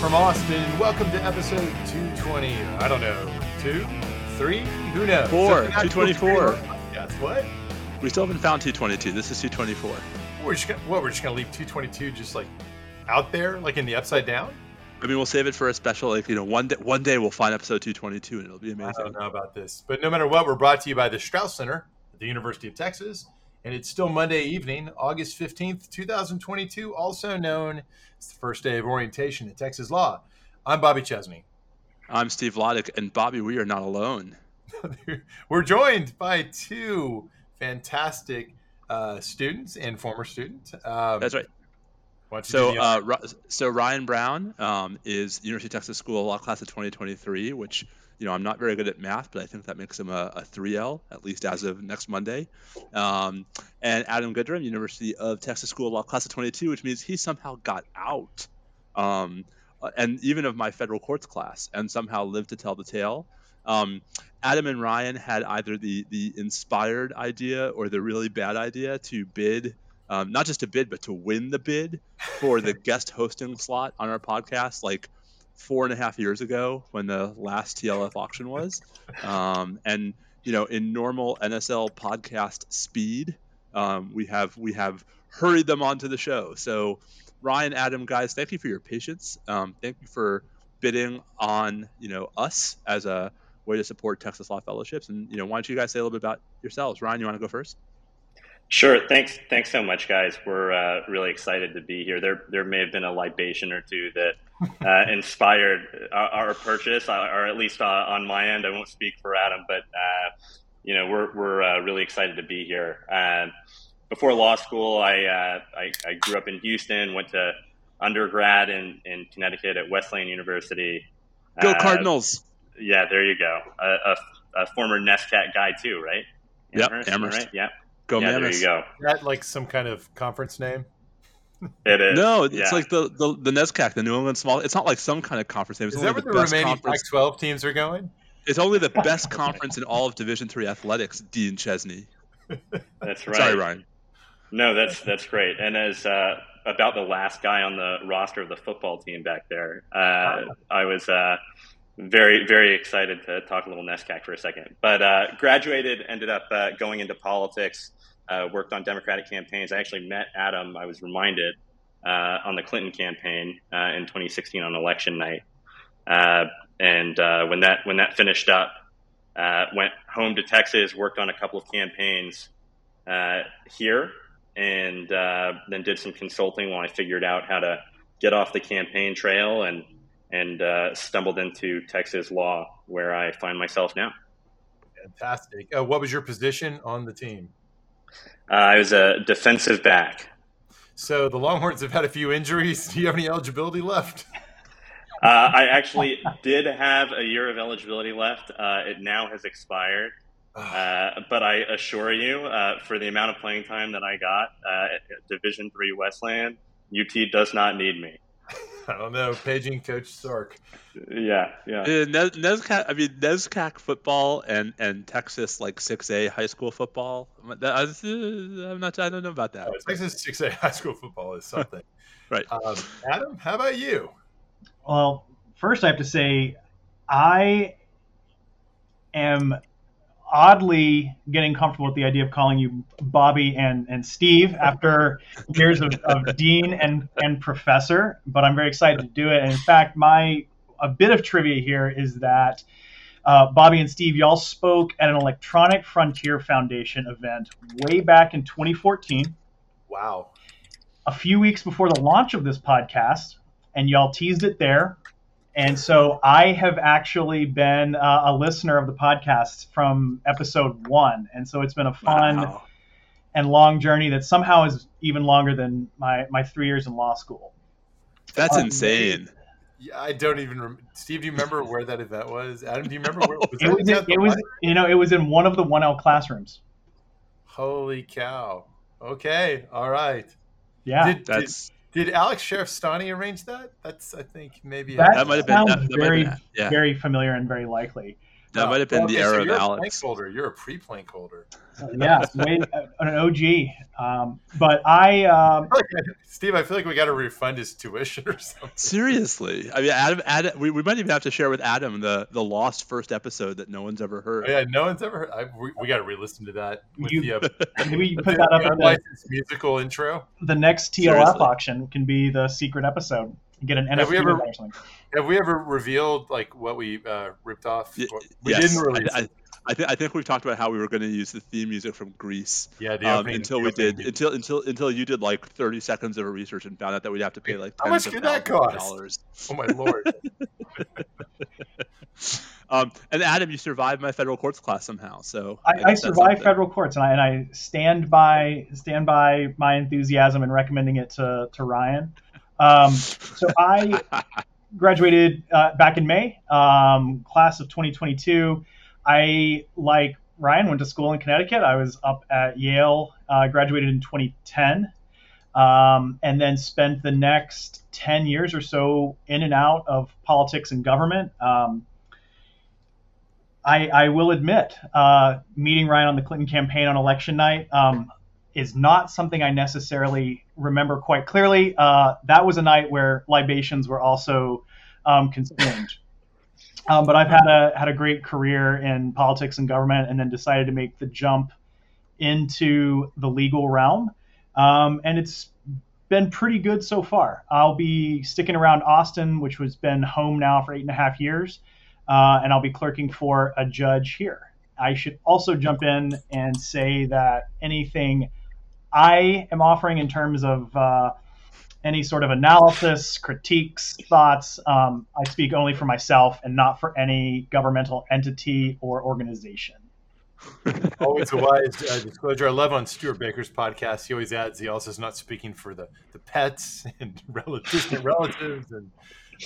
from Austin. Welcome to episode 220. I don't know, two, three, who knows? Four, 224. That's what? We still haven't found 222. This is 224. We're just gonna, what? We're just gonna leave 222 just like out there, like in the upside down. I mean, we'll save it for a special. Like you know, one day, one day we'll find episode 222, and it'll be amazing. I don't know about this, but no matter what, we're brought to you by the Strauss Center at the University of Texas, and it's still Monday evening, August 15th, 2022, also known as the first day of orientation at Texas Law. I'm Bobby Chesney. I'm Steve Vladeck, and Bobby, we are not alone. we're joined by two fantastic uh, students and former students. Um, That's right. So, uh, so Ryan Brown um, is University of Texas School of Law class of 2023, which you know I'm not very good at math, but I think that makes him a, a 3L at least as of next Monday. Um, and Adam Goodrum, University of Texas School of Law class of 22, which means he somehow got out, um, and even of my federal courts class, and somehow lived to tell the tale. Um, Adam and Ryan had either the the inspired idea or the really bad idea to bid um, not just to bid, but to win the bid for the guest hosting slot on our podcast, like four and a half years ago when the last TLF auction was. Um, and you know, in normal NSL podcast speed, um, we have we have hurried them onto the show. So, Ryan, Adam, guys, thank you for your patience. Um, thank you for bidding on you know us as a way to support Texas Law Fellowships. And you know, why don't you guys say a little bit about yourselves? Ryan, you want to go first? Sure. Thanks. Thanks so much, guys. We're uh, really excited to be here. There, there may have been a libation or two that uh, inspired our, our, purchase, uh, or at least uh, on my end. I won't speak for Adam, but uh, you know, we're we're uh, really excited to be here. before law school, I, I, I grew up in Houston. Went to undergrad in in Connecticut at Wesleyan University. Go Cardinals! Yeah, there you go. A, a, a former NESCAC guy too, right? Amherst, yep, Amherst. Right? Yep. Go yeah, Mammoth. There you go. Is that like some kind of conference name? It is. No, it's yeah. like the, the the NESCAC, the New England Small. It's not like some kind of conference name. It's is that where the, the remaining Pac-12 teams are going? It's only the best conference in all of Division Three athletics. Dean Chesney. That's right. Sorry, Ryan. No, that's that's great. And as uh, about the last guy on the roster of the football team back there, uh, I was uh, very very excited to talk a little NESCAC for a second. But uh, graduated, ended up uh, going into politics uh, worked on Democratic campaigns. I actually met Adam, I was reminded, uh, on the Clinton campaign uh, in 2016 on election night. Uh, and uh, when that when that finished up, uh, went home to Texas, worked on a couple of campaigns here, and then did some consulting while I figured out how to get off the campaign trail and and stumbled into Texas law, where I find myself now. Fantastic. what was your position on the team? Uh, I was a defensive back. So the Longhorns have had a few injuries. Do you have any eligibility left? Uh, I actually did have a year of eligibility left. Uh, it now has expired. Uh, but I assure you, uh, for the amount of playing time that I got uh, at Division Three Wesleyan, UT does not need me. I don't know. Paging Coach Sark. Yeah, yeah. Uh, NESCAC, I mean NESCAC football and and Texas like six A high school football. I'm not. I don't know about that. Oh, Texas six A high school football is something. right. Um, Adam, how about you? Well, first I have to say, I am oddly getting comfortable with the idea of calling you Bobby and, and Steve after years of, of dean and, and professor, but I'm very excited to do it. And in fact, my a bit of trivia here is that uh, Bobby and Steve, y'all spoke at an Electronic Frontier Foundation event way back in 2014. Wow. A few weeks before the launch of this podcast, and y'all teased it there. And so I have actually been uh, a listener of the podcast from episode one. And so it's been a fun wow. and long journey that somehow is even longer than my, my three years in law school. That's um, insane. Yeah, I don't even. Rem- Steve, do you remember where that event was? Adam, do you remember where was it? Was, in, it was, you know, it was in one of the one L classrooms. Holy cow! Okay, all right. Yeah, did, that's. Did, did Alex Sheriff-Stani arrange that? That's I think maybe that, that might have been that, very yeah. very familiar and very likely. That might have been okay, the era so of you're Alex. Plank holder. You're a pre-plank holder. yeah, way, an OG. Um, but I, um, Steve, I feel like we got to refund his tuition or something. Seriously, I mean, Adam, Adam, we, we might even have to share with Adam the the lost first episode that no one's ever heard. Oh, yeah, no one's ever. Heard. I, we, we got to re-listen to that. With You- the, uh, maybe you put that up the the, musical intro. the next TLF Seriously. auction. Can be the secret episode. You get an Have NFT we ever- with that or something. Have we ever revealed like what we uh, ripped off? Y- we yes, didn't release. I. I, I, th- I think we've talked about how we were going to use the theme music from Grease yeah, the um, opening, until the we opening did music. until until until you did like 30 seconds of research and found out that we'd have to pay like How much tens could that cost? dollars. Oh my lord! Um, and Adam, you survived my federal courts class somehow. So I, I guess survived federal courts, and I and I stand by stand by my enthusiasm in recommending it to to Ryan. Um, so I graduated uh, back in May, um, class of 2022. I like Ryan went to school in Connecticut. I was up at Yale, uh, graduated in 2010, um, and then spent the next 10 years or so in and out of politics and government. Um, I, I will admit, uh, meeting Ryan on the Clinton campaign on election night um, is not something I necessarily remember quite clearly. Uh, that was a night where libations were also um, consumed. Um, but I've had a had a great career in politics and government, and then decided to make the jump into the legal realm, um, and it's been pretty good so far. I'll be sticking around Austin, which has been home now for eight and a half years, uh, and I'll be clerking for a judge here. I should also jump in and say that anything I am offering in terms of uh, any sort of analysis, critiques, thoughts, um, I speak only for myself and not for any governmental entity or organization. always a wise uh, disclosure. I love on Stewart Baker's podcast. He always adds he also is not speaking for the, the pets and rel- distant relatives, and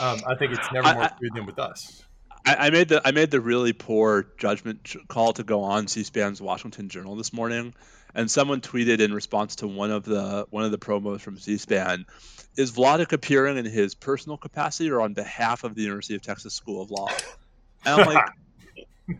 um, I think it's never more I- true than with us. I, I made the I made the really poor judgment call to go on C-SPAN's Washington Journal this morning, and someone tweeted in response to one of the one of the promos from C-SPAN, "Is Vladeck appearing in his personal capacity or on behalf of the University of Texas School of Law?" And I'm like,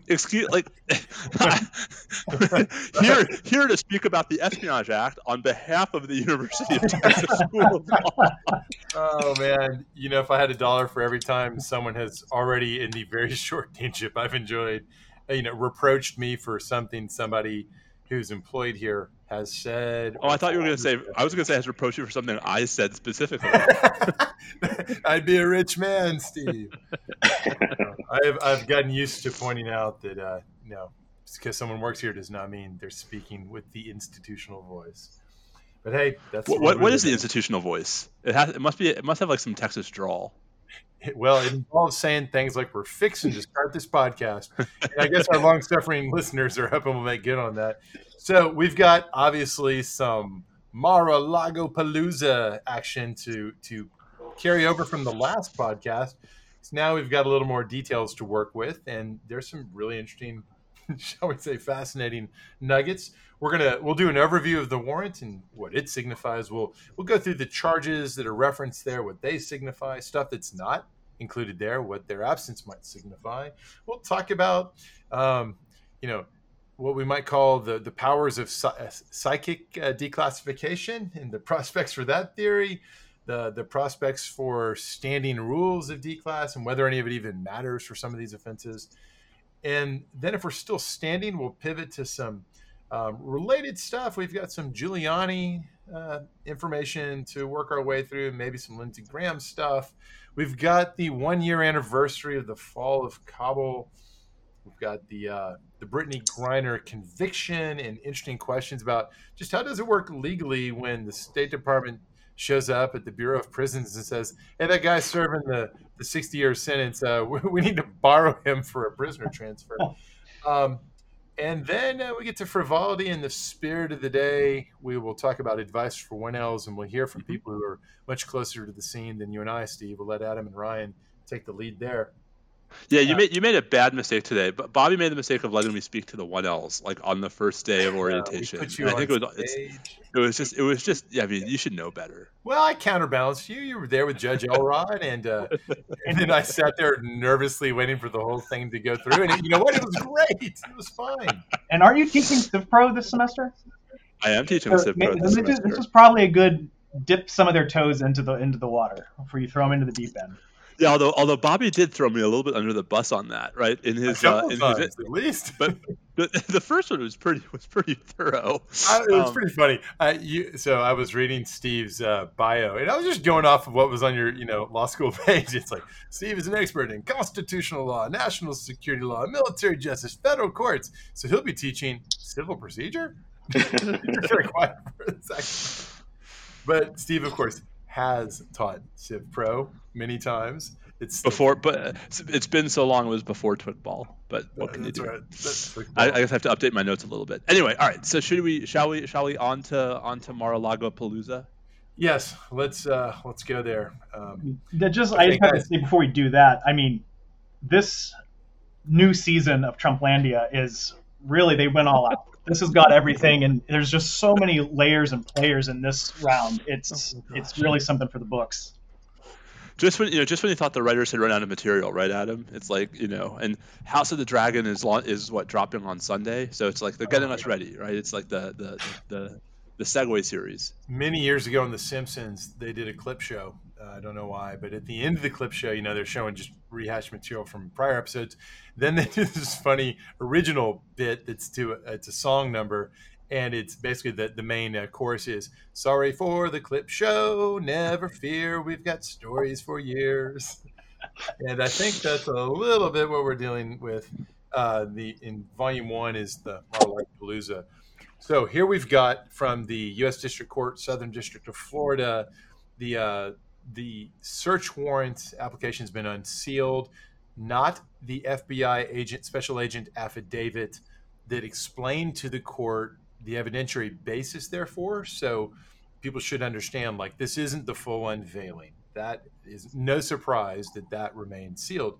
excuse like here here to speak about the Espionage Act on behalf of the University of Texas School of Law. Oh man, you know, if I had a dollar for every time someone has already in the very short deanship I've enjoyed, you know, reproached me for something somebody who's employed here has said. Oh, I thought you were going to say I was going to say has reproached you for something I said specifically. I'd be a rich man, Steve. I've I've gotten used to pointing out that uh, no, just because someone works here does not mean they're speaking with the institutional voice. But hey, that's What, what what, what is the institutional voice? It has. It must be. It must have like some Texas drawl. Well, it involves saying things like we're fixing to start this podcast. And I guess our long suffering listeners are hoping we'll make good on that. So we've got obviously some Mar-a-Lago Palooza action to to carry over from the last podcast. So now we've got a little more details to work with, and there's some really interesting, shall we say, fascinating nuggets. We're gonna we'll do an overview of the warrant and what it signifies. We'll we'll go through the charges that are referenced there, what they signify, stuff that's not included there, what their absence might signify. We'll talk about, um, you know, what we might call the the powers of uh, psychic uh, declassification and the prospects for that theory. The, the prospects for standing rules of declass and whether any of it even matters for some of these offenses. And then, if we're still standing, we'll pivot to some um, related stuff. We've got some Giuliani uh, information to work our way through, maybe some Lindsey Graham stuff. We've got the one year anniversary of the fall of Kabul. We've got the uh, the Brittney Griner conviction and interesting questions about just how does it work legally when the State Department shows up at the Bureau of Prisons and says, "Hey, that guy's serving the the 60 year sentence. Uh, we, we need to borrow him for a prisoner transfer." Um, and then uh, we get to frivolity in the spirit of the day. We will talk about advice for 1Ls, and we'll hear from Mm-hmm. people who are much closer to the scene than you and I, Steve. We'll let Adam and Ryan take the lead there. Yeah, you uh, made you made a bad mistake today, but Bobby made the mistake of letting me speak to the one Ls like on the first day of orientation. Yeah, I think it was it was just it was just yeah. I mean, you should know better. Well, I counterbalanced you. You were there with Judge Elrod, and uh, and then I sat there nervously waiting for the whole thing to go through. And you know what? It was great. It was fine. And are you teaching Civ Pro this semester? I am teaching Civ Pro this, semester. This was probably a good dip some of their toes into the into the water before you throw them into the deep end. Yeah, although although Bobby did throw me a little bit under the bus on that, right? In his, uh, in his at least, but the, the first one was pretty was pretty thorough. Uh, it was um, pretty funny. Uh, you, so I was reading Steve's uh, bio, and I was just going off of what was on your you know law school page. It's like Steve is an expert in constitutional law, national security law, military justice, federal courts. So he'll be teaching civil procedure. very quiet for a second. But Steve, of course, has taught Civ Pro many times. It's before, but it's been so long. It was before Twitball. But what can you do? Right. I, I, guess I have to update my notes a little bit. Anyway, all right. So should we? Shall we? Shall we on to on to Mar-a-Lago Palooza? Yes, let's uh, let's go there. Um, just I, I just have to say before we do that. I mean, this new season of Trumplandia is really they went all out this has got everything, and there's just so many layers and players in this round. It's oh it's really something for the books. Just when you know, just when you thought the writers had run out of material, right, Adam? It's like you know, and House of the Dragon is is what dropping on Sunday, so it's like they're getting us ready, right? It's like the the the the Segway series. Many years ago in The Simpsons, they did a clip show. Uh, I don't know why, but at the end of the clip show, you know, they're showing just rehashed material from prior episodes. Then they do this funny original bit that's to it's a song number, and it's basically the the main uh, chorus is "Sorry for the clip show, never fear, we've got stories for years." and I think that's a little bit what we're dealing with. Uh, the in volume one is the Palooza. So here we've got from the U.S. District Court, Southern District of Florida, the uh, the search warrant application has been unsealed not the FBI agent, special agent affidavit that explained to the court the evidentiary basis, therefore. So people should understand like this isn't the full unveiling. That is no surprise that that remains sealed.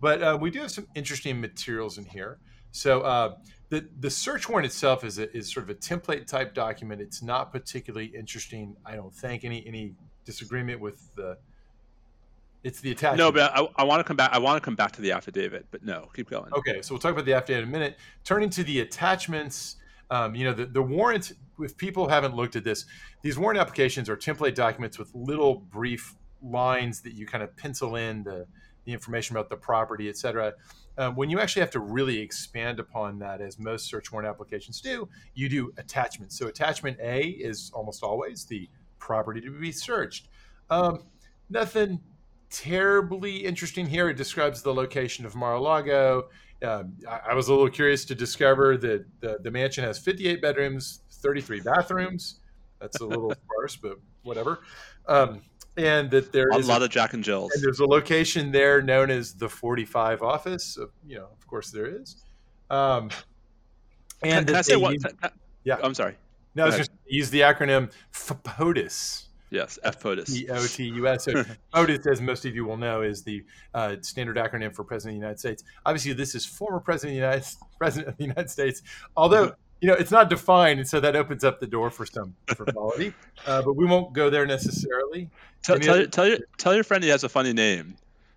But uh, we do have some interesting materials in here. So uh, the the search warrant itself is a, is sort of a template type document. It's not particularly interesting. I don't think any any disagreement with the it's the attachment. No, but I, I want to come back. I want to come back to the affidavit, but no, keep going. Okay, so we'll talk about the affidavit in a minute. Turning to the attachments, um, you know, the, the warrant. If people haven't looked at this, these warrant applications are template documents with little brief lines that you kind of pencil in the, the information about the property, et cetera. Um, when you actually have to really expand upon that, as most search warrant applications do, you do attachments. So attachment A is almost always the property to be searched. Um, nothing terribly interesting here. It describes the location of Mar-a-Lago. Um, I, I, was a little curious to discover that the, the, mansion has 58 bedrooms, 33 bathrooms. That's a little sparse, but whatever. Um, and that there a is lot a, of Jack and Jills. And there's a location there known as the 45 office. You know, of course, there is. Um, and can, can I say what? Use, yeah, I'm sorry. No, I just use the acronym FPOTUS. Yes, FPOTUS. P O T U S. So POTUS, as most of you will know, is the uh, standard acronym for President of the United States. Obviously, this is former President of the United, President of the United States. Although you know it's not defined, and so that opens up the door for some frivolity. Uh, but we won't go there necessarily. Tell, tell, other- tell, your, tell your friend he has a funny name.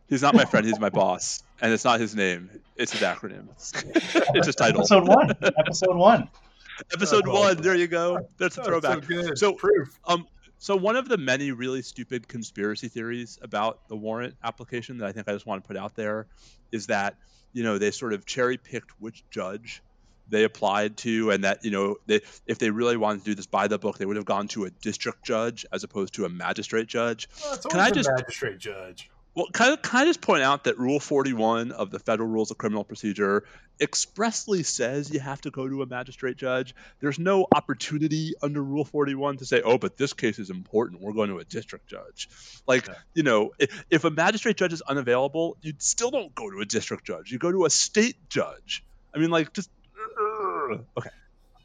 He's not my friend. He's my boss, and it's not his name. It's his acronym. It's his title. Episode one. Episode one. Episode one. There you go. That's a throwback. So, so proof. Um, so one of the many really stupid conspiracy theories about the warrant application that I think I just want to put out there is that you know they sort of cherry picked which judge they applied to, and that you know they, if they really wanted to do this by the book, they would have gone to a district judge as opposed to a magistrate judge. Well, Can I just magistrate judge? Well, kind of, kind of just point out that Rule 41 of the Federal Rules of Criminal Procedure expressly says you have to go to a magistrate judge. There's no opportunity under Rule 41 to say, oh, but this case is important. We're going to a district judge. Like, you know, if, if a magistrate judge is unavailable, you still don't go to a district judge. You go to a state judge. I mean, like, just okay.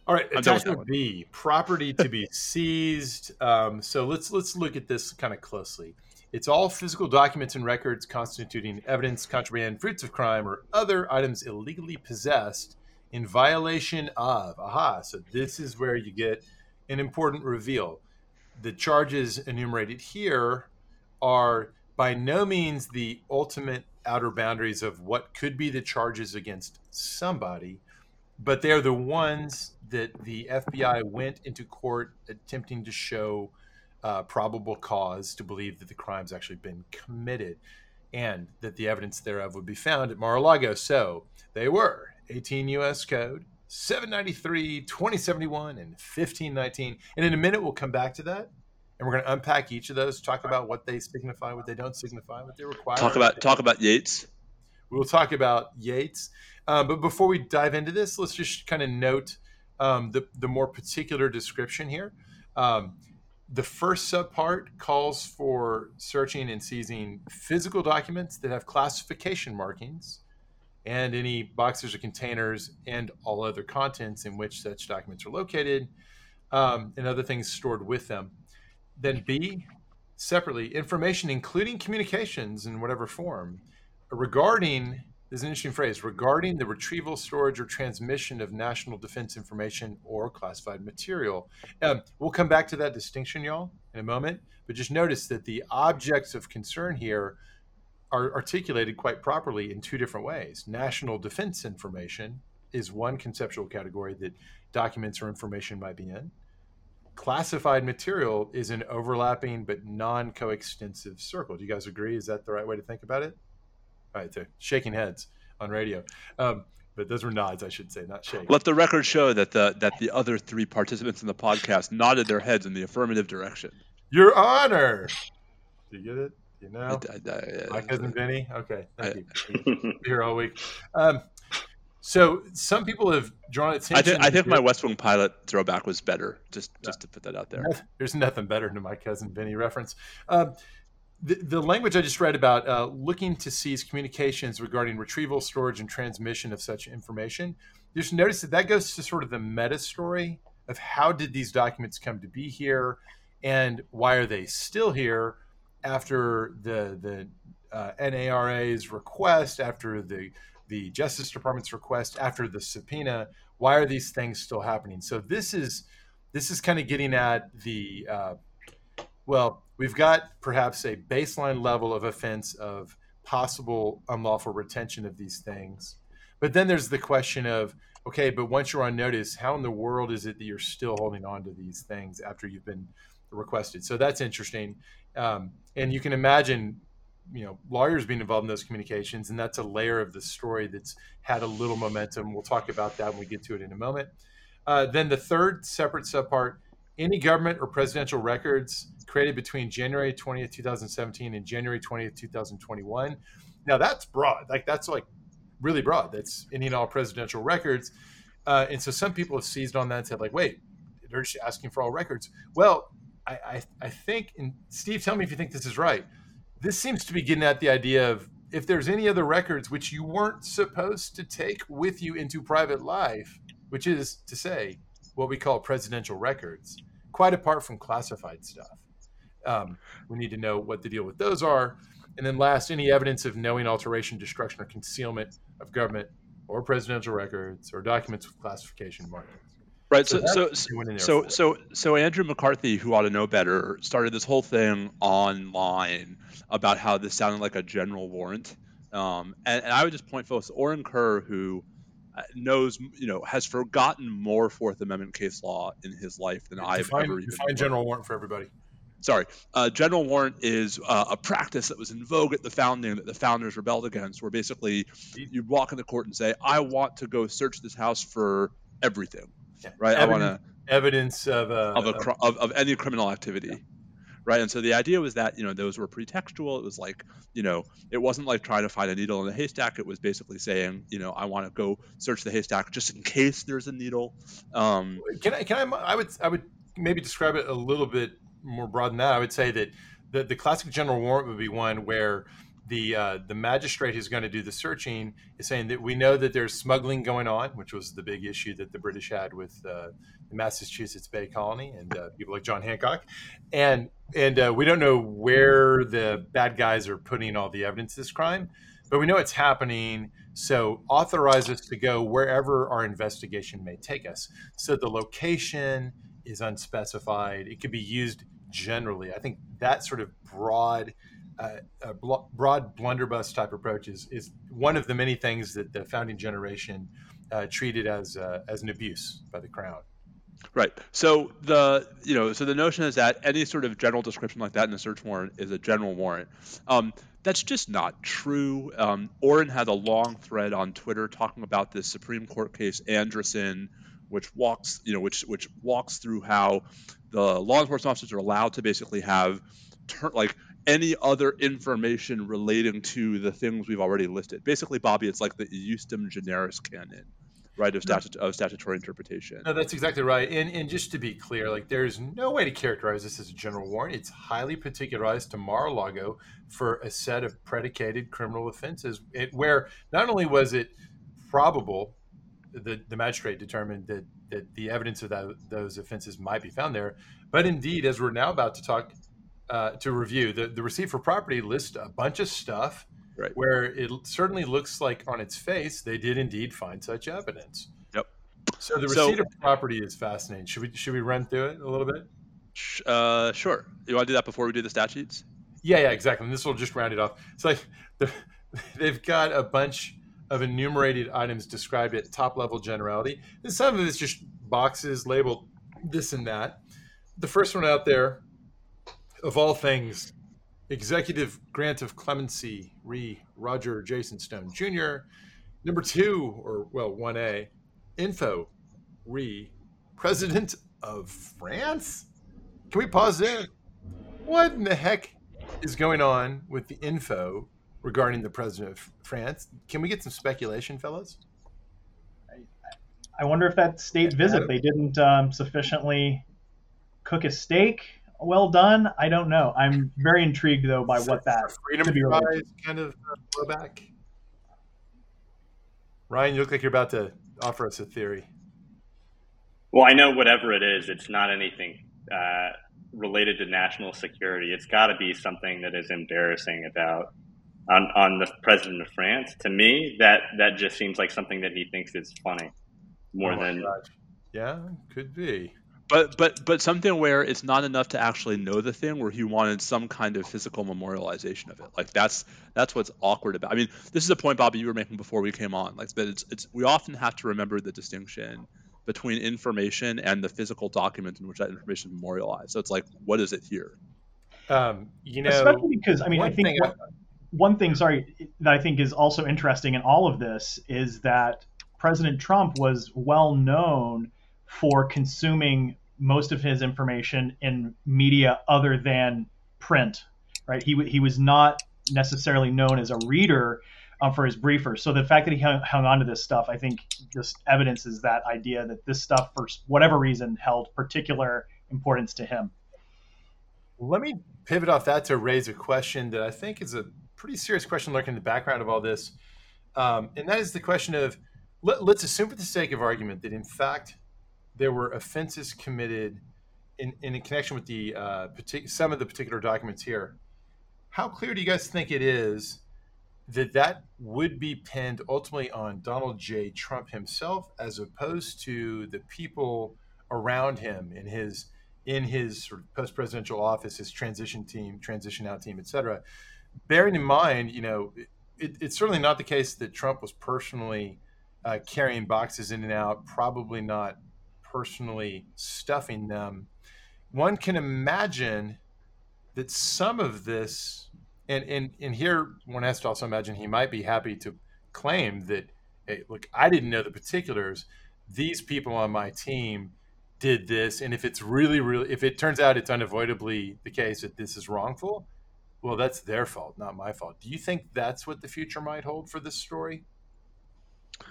All right, attachment B: property to be seized. Um, so let's let's look at this kind of closely It's all physical documents and records constituting evidence, contraband, fruits of crime, or other items illegally possessed in violation of. Aha, so this is where you get an important reveal. The charges enumerated here are by no means the ultimate outer boundaries of what could be the charges against somebody, but they're the ones that the FBI went into court attempting to show uh, probable cause to believe that the crime's actually been committed and that the evidence thereof would be found at Mar-a-Lago. So they were 18 U.S. Code, 793, 2071, and 1519. And in a minute, we'll come back to that. And we're going to unpack each of those, talk about what they signify, what they don't signify, what they require. Talk about talk about Yates. We'll talk about Yates. Uh, but before we dive into this, let's just kind of note um, the, the more particular description here. Um, the first subpart calls for searching and seizing physical documents that have classification markings and any boxes or containers and all other contents in which such documents are located um, and other things stored with them. Then B, separately, information including communications in whatever form regarding this is an interesting phrase regarding the retrieval, storage, or transmission of national defense information or classified material. Um, we'll come back to that distinction, y'all, in a moment. But just notice that the objects of concern here are articulated quite properly in two different ways. National defense information is one conceptual category that documents or information might be in. Classified material is an overlapping but non coextensive circle. Do you guys agree? Is that the right way to think about it? All right, so shaking heads on radio. Um, but those were nods, I should say, not shakes. Let the record show that the that the other three participants in the podcast nodded their heads in the affirmative direction. Your Honor. Do you get it? You know, I, I, I, my cousin Vinny. Okay, thank you. here all week. Um, so some people have drawn attention. I, th- I think my West Wing pilot throwback was better. Just just to put that out there. There's nothing better than my cousin Vinny reference. Um, the, language I just read about uh, looking to seize communications regarding retrieval, storage, and transmission of such information, just notice that that goes to sort of the meta story of how did these documents come to be here and why are they still here after the the uh, NARA's request, after the the Justice Department's request, after the subpoena. Why are these things still happening? So this is this is kind of getting at the uh, well, we've got perhaps a baseline level of offense of possible unlawful retention of these things. But then there's the question of, okay, but once you're on notice, how in the world is it that you're still holding on to these things after you've been requested? So that's interesting. Um, and you can imagine, you know, lawyers being involved in those communications, and that's a layer of the story that's had a little momentum. We'll talk about that when we get to it in a moment. Uh, then the third separate subpart any government or presidential records created between January 20th, 2017 and January 20th, 2021. Now that's broad. Like that's like really broad. That's any and all presidential records. Uh, and so some people have seized on that and said, like, wait, they're just asking for all records. Well, I, I, I think, and Steve, tell me if you think this is right. This seems to be getting at the idea of if there's any other records which you weren't supposed to take with you into private life, which is to say, what we call presidential records, quite apart from classified stuff. Um, we need to know what the deal with those are. And then last, any evidence of knowing alteration, destruction, or concealment of government or presidential records or documents with classification markings. Right. So, so, so, so, so, so, Andrew McCarthy, who ought to know better, started this whole thing online about how this sounded like a general warrant. Um, and, and, I would just point folks, Orin Kerr, who knows, you know, has forgotten more Fourth Amendment case law in his life than I've define, ever even. Define general warrant for everybody. Sorry, uh, general warrant is uh, a practice that was in vogue at the founding that the founders rebelled against, where basically you walk into court and say, "I want to go search this house for everything." Yeah. Right? Evidence, I want to evidence of a, of, a, of, of any criminal activity right? And so the idea was that you know those were pretextual. It was like you know it wasn't like trying to find a needle in a haystack. It was basically saying you know I want to go search the haystack just in case there's a needle. Um, can I? Can I? I would. I would maybe describe it a little bit more broad than that. I would say that the the classic general warrant would be one where the uh, the magistrate who's going to do the searching is saying that we know that there's smuggling going on, which was the big issue that the British had with uh, the Massachusetts Bay Colony and uh, people like John Hancock, and and uh, we don't know where the bad guys are putting all the evidence of this crime, but we know it's happening. So authorize us to go wherever our investigation may take us. So the location is unspecified. It could be used generally. I think that sort of broad uh, bl- broad blunderbuss type approach is, is one of the many things that the founding generation uh, treated as uh, as an abuse by the crown. Right. So the you know so the notion is that any sort of general description like that in a search warrant is a general warrant. Um, that's just not true. Um, Orin had a long thread on Twitter talking about this Supreme Court case Andresen, which walks you know which which walks through how the law enforcement officers are allowed to basically have ter- like any other information relating to the things we've already listed. Basically, Bobby, it's like the ejusdem generis canon, right, of, statut- of statutory interpretation. No, that's exactly right. And, and just to be clear, like there's no way to characterize this as a general warrant. It's highly particularized to Mar-a-Lago for a set of predicated criminal offenses, it, where not only was it probable, the, the magistrate determined that, that the evidence of that, those offenses might be found there, but indeed, as we're now about to talk – uh, to review. The, the receipt for property lists a bunch of stuff right. where it certainly looks like on its face they did indeed find such evidence. Yep. So the receipt so, of property is fascinating. Should we should we run through it a little bit? Uh, sure. You want to do that before we do the statutes? Yeah, yeah, exactly. And this will just round it off. It's like the, they've got a bunch of enumerated items described at top level generality. And some of it's just boxes labeled this and that. The first one out there of all things, executive grant of clemency, re Roger Jason Stone Jr. Number two, or well, 1A, info, re president of France. Can we pause there? What in the heck is going on with the info regarding the president of France? Can we get some speculation, fellas? I wonder if that state visit they didn't um, sufficiently cook a steak well done. I don't know. I'm very intrigued though by what that freedom could be related. kind of uh, blowback. Ryan, you look like you're about to offer us a theory. Well, I know whatever it is, it's not anything uh, related to national security. It's got to be something that is embarrassing about on, on the president of France. To me, that that just seems like something that he thinks is funny more oh than. Gosh. Yeah, could be but but but something where it's not enough to actually know the thing where he wanted some kind of physical memorialization of it. Like that's that's what's awkward about i mean this is a point bobby you were making before we came on like that it's, it's we often have to remember the distinction between information and the physical document in which that information is memorialized. So it's like what is it here? Um, you know especially because i mean i think one, one thing sorry that i think is also interesting in all of this is that president trump was well known for consuming most of his information in media other than print, right? He, he was not necessarily known as a reader um, for his briefers. So the fact that he hung, hung on to this stuff, I think, just evidences that idea that this stuff, for whatever reason, held particular importance to him. Let me pivot off that to raise a question that I think is a pretty serious question lurking in the background of all this. Um, and that is the question of let, us assume, for the sake of argument, that in fact there were offenses committed in, in connection with the uh, partic- some of the particular documents here. How clear do you guys think it is that that would be pinned ultimately on Donald J. Trump himself, as opposed to the people around him in his in his sort of post-presidential office, his transition team, transition out team, et cetera. Bearing in mind, you know, it, it's certainly not the case that Trump was personally uh, carrying boxes in and out, probably not personally stuffing them, one can imagine that some of this, and, and, and here one has to also imagine he might be happy to claim that, hey, look, I didn't know the particulars. These people on my team did this. And if it's really, really, if it turns out it's unavoidably the case that this is wrongful, well, that's their fault, not my fault. Do you think that's what the future might hold for this story?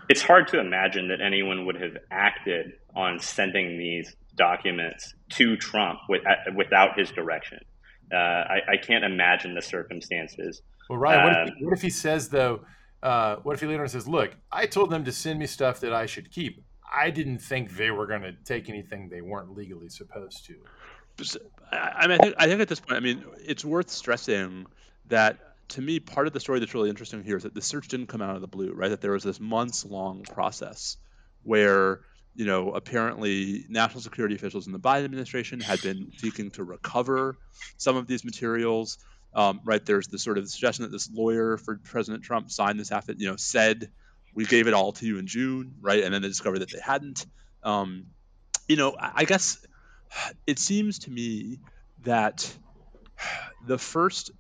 It's hard to imagine that anyone would have acted on sending these documents to Trump with, without his direction. Uh, I, I, can't imagine the circumstances. Well, Ryan, what, if, he, what if he says though? Uh, what if he later on says, "Look, I told them to send me stuff that I should keep. I didn't think they were going to take anything they weren't legally supposed to." I mean, I think, I think at this point, I mean, it's worth stressing that to me, part of the story that's really interesting here is that the search didn't come out of the blue, right? That there was this months long process where, you know, apparently national security officials in the Biden administration had been seeking to recover some of these materials. Um, right there's the sort of suggestion that this lawyer for President Trump signed this affidavit, you know, said we gave it all to you in June, right? And then they discovered that they hadn't. Um, you know, I, I guess it seems to me that the first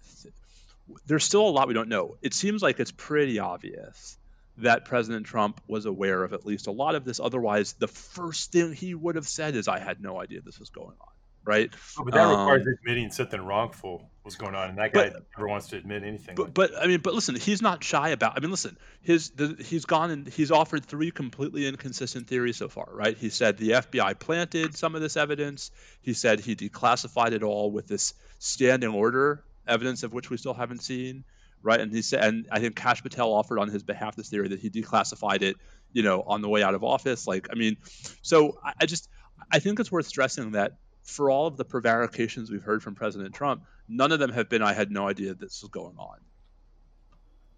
there's still a lot we don't know. It seems like it's pretty obvious that President Trump was aware of at least a lot of this. Otherwise, the first thing he would have said is, "I had no idea this was going on." Right? Oh, but that um, requires admitting something wrongful was going on, and that guy but, never wants to admit anything. But, like but I mean, but listen, he's not shy about. I mean, listen, his the, he's gone and he's offered three completely inconsistent theories so far. Right? He said the FBI planted some of this evidence. He said he declassified it all with this standing order evidence of which we still haven't seen, right? And he said, and I think Kash Patel offered on his behalf this theory that he declassified it, you know, on the way out of office. Like, I mean, so I, I just, I think it's worth stressing that for all of the prevarications we've heard from President Trump, none of them have been, I had no idea this was going on.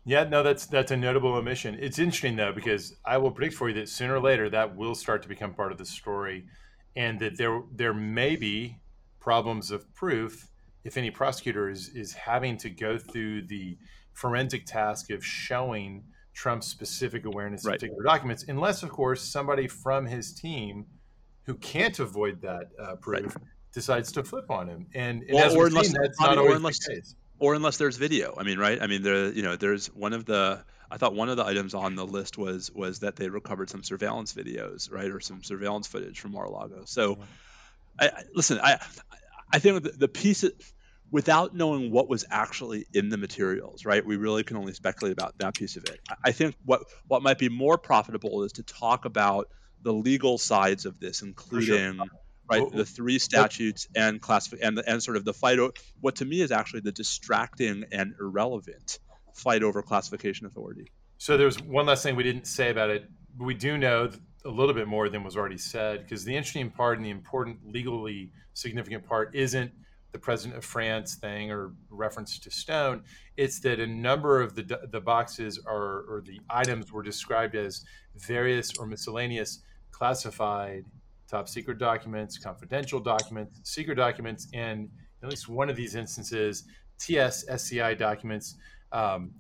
Yeah, no, that's that's a notable omission. It's interesting though because I will predict for you that sooner or later that will start to become part of the story, and that there there may be problems of proof if any prosecutor is is having to go through the forensic task of showing Trump's specific awareness right. of particular documents, unless, of course, somebody from his team who can't avoid that uh, proof right. decides to flip on him. And, and well, or unless, seen, that's not always unless, the case. Or unless there's video. I mean, right? I mean, there, you know, there's one of the. I thought one of the items on the list was was that they recovered some surveillance videos, right, or some surveillance footage from Mar-a-Lago. So, I, I, listen, I I think the, the piece without knowing what was actually in the materials, right? We really can only speculate about that piece of it. I think what what might be more profitable is to talk about the legal sides of this, including sure. right the three statutes and classify and the, and sort of the fight. O- what to me is actually the distracting and irrelevant fight over classification authority. So there's one last thing we didn't say about it. We do know a little bit more than was already said because the interesting part and the important legally significant part isn't the president of France thing or reference to Stone. It's that a number of the the boxes are or the items were described as various or miscellaneous classified top secret documents, confidential documents, secret documents, and at least one of these instances, TS SCI documents, um,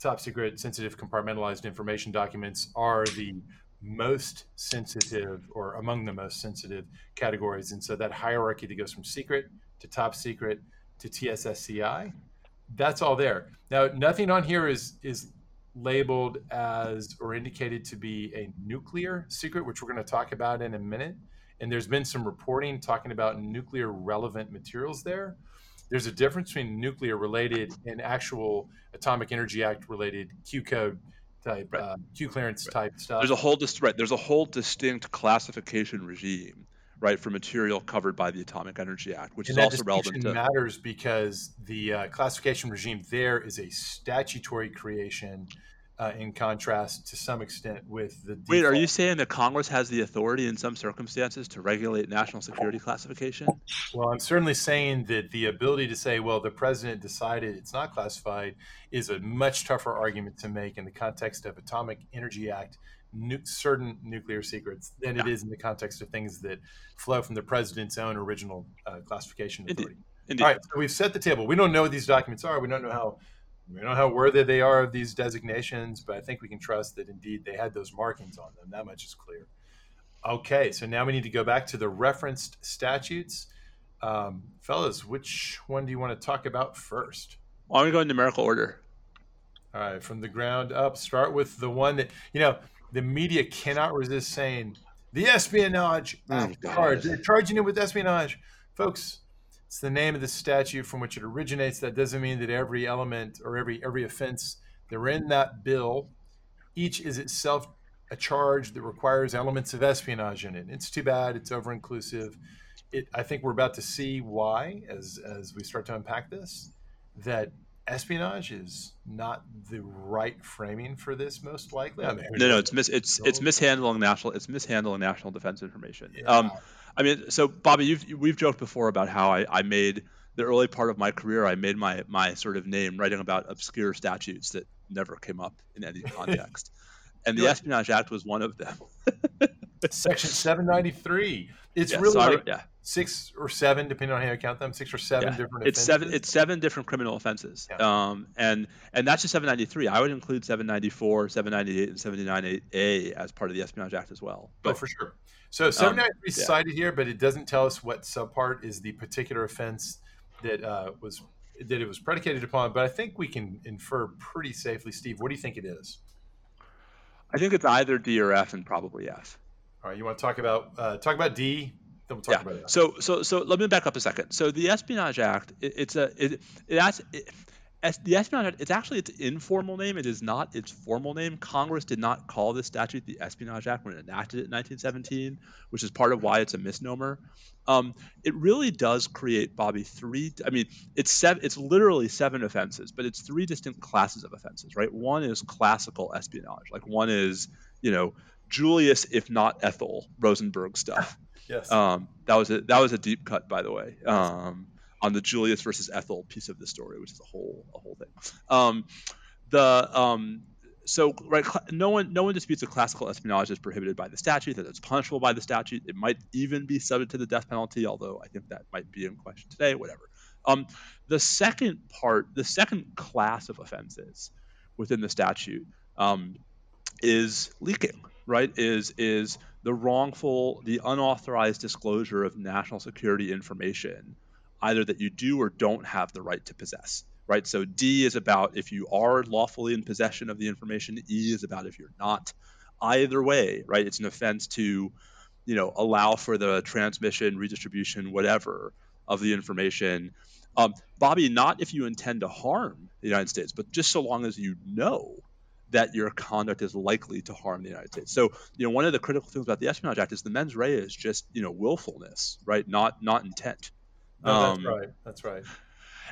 top secret sensitive compartmentalized information documents are the most sensitive or among the most sensitive categories. And so that hierarchy that goes from secret to top secret to TSSCI. That's all there. Now, nothing on here is is labeled as or indicated to be a nuclear secret, which we're going to talk about in a minute. And there's been some reporting talking about nuclear relevant materials there. There's a difference between nuclear related and actual Atomic Energy Act related Q code type, right. uh, Q clearance right. type stuff. There's a whole dis- right. There's a whole distinct classification regime right, for material covered by the Atomic Energy Act, which and is also relevant to matters because the uh, classification regime there is a statutory creation. Uh, in contrast to some extent with the. Default. Wait, are you saying that Congress has the authority in some circumstances to regulate national security classification? Well, I'm certainly saying that the ability to say, well, the president decided it's not classified is a much tougher argument to make in the context of Atomic Energy Act nu- certain nuclear secrets than yeah. it is in the context of things that flow from the president's own original uh, classification authority. Indeed. Indeed. All right, so we've set the table. We don't know what these documents are. We don't know how we don't know how worthy they are of these designations, but I think we can trust that indeed they had those markings on them. That much is clear. Okay, so now we need to go back to the referenced statutes. Um, fellas, which one do you want to talk about first? Why don't we go in numerical order? All right, from the ground up, start with the one that, you know, the media cannot resist saying the espionage oh, charge. They're charging it with espionage, folks. It's the name of the statute from which it originates. That doesn't mean that every element or every every offense that are in that bill, each is itself a charge that requires elements of espionage in it. It's too bad. It's over inclusive. It, I think we're about to see why, as as we start to unpack this, that espionage is not the right framing for this, most likely. I mean, no, no, it's mis- it's it's mishandling national it's mishandling national defense information. Yeah. Um, I mean, so Bobby, you've we've joked before about how I, I made the early part of my career, I made my my sort of name writing about obscure statutes that never came up in any context, and the Espionage Act was one of them. Section 793. It's yeah, really like yeah. six or seven, depending on how you count them, six or seven yeah. different. It's offenses. seven. It's seven different criminal offenses. Um, and and that's just 793. I would include 794, 798, and 798A as part of the Espionage Act as well. But, oh, for sure. So 793 um, cited here, but it doesn't tell us what subpart is the particular offense that uh, was that it was predicated upon. But I think we can infer pretty safely, Steve. What do you think it is? I think it's either D or F, and probably F. All right, you want to talk about uh, talk about D? Then we'll talk yeah. about it. So so so let me back up a second. So the Espionage Act, it, it's a it, it, it as the Espionage Act, it's actually its informal name. It is not its formal name. Congress did not call this statute the Espionage Act when it enacted it in 1917, which is part of why it's a misnomer. Um, it really does create, Bobby, three. I mean, it's seven. It's literally seven offenses, but it's three distinct classes of offenses, right? One is classical espionage, like one is, you know, Julius, if not Ethel, Rosenberg stuff. yes. Um, that was a that was a deep cut, by the way. Um, on the Julius versus Ethel piece of the story, which is a whole a whole thing. Um, the um, so right, no one no one disputes that classical espionage is prohibited by the statute, that it's punishable by the statute. It might even be subject to the death penalty, although I think that might be in question today. Whatever. Um, the second part, the second class of offenses within the statute um, is leaking. Right? Is is the wrongful, the unauthorized disclosure of national security information either that you do or don't have the right to possess right so d is about if you are lawfully in possession of the information e is about if you're not either way right it's an offense to you know allow for the transmission redistribution whatever of the information um, bobby not if you intend to harm the united states but just so long as you know that your conduct is likely to harm the United States. So, you know, one of the critical things about the Espionage Act is the mens rea is just, you know, willfulness, right? Not not intent. No, that's um, right. That's right.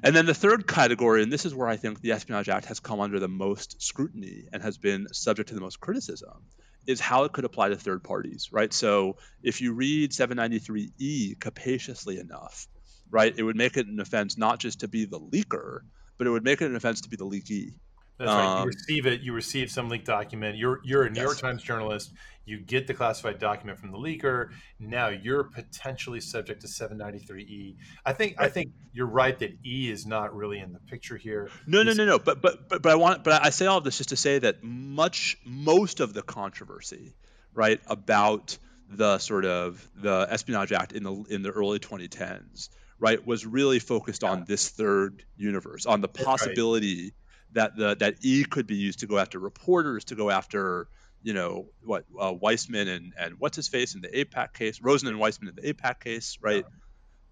And then the third category, and this is where I think the Espionage Act has come under the most scrutiny and has been subject to the most criticism, is how it could apply to third parties, right? So if you read 793E capaciously enough, right, it would make it an offense not just to be the leaker, but it would make it an offense to be the leakee. That's right. You um, receive it. You receive some leaked document. You're you're a New yes. York Times journalist. You get the classified document from the leaker. Now you're potentially subject to 793E. I think I think you're right that E is not really in the picture here. No, no, no, no. But but but but I want but I say all of this just to say that much most of the controversy, right, about the sort of the Espionage Act in the in the early 2010s, right, was really focused yeah. on this third universe, on the possibility. That the that E could be used to go after reporters, to go after you know what uh, Weissmann and and what's his face in the AIPAC case, Rosen and Weissmann in the AIPAC case, right?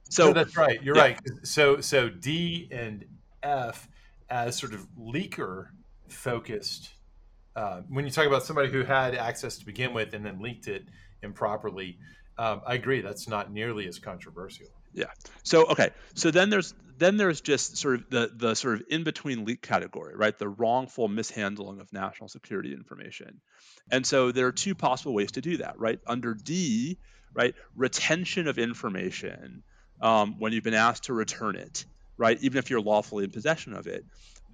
So no, that's right. You're yeah. right. So so D and F as sort of leaker focused. Uh, when you talk about somebody who had access to begin with and then leaked it improperly, um, I agree. That's not nearly as controversial. Yeah. So okay. So then there's then there's just sort of the the sort of in between leak category, right? The wrongful mishandling of national security information. And so there are two possible ways to do that, right? Under D, right, retention of information um, when you've been asked to return it, right? Even if you're lawfully in possession of it,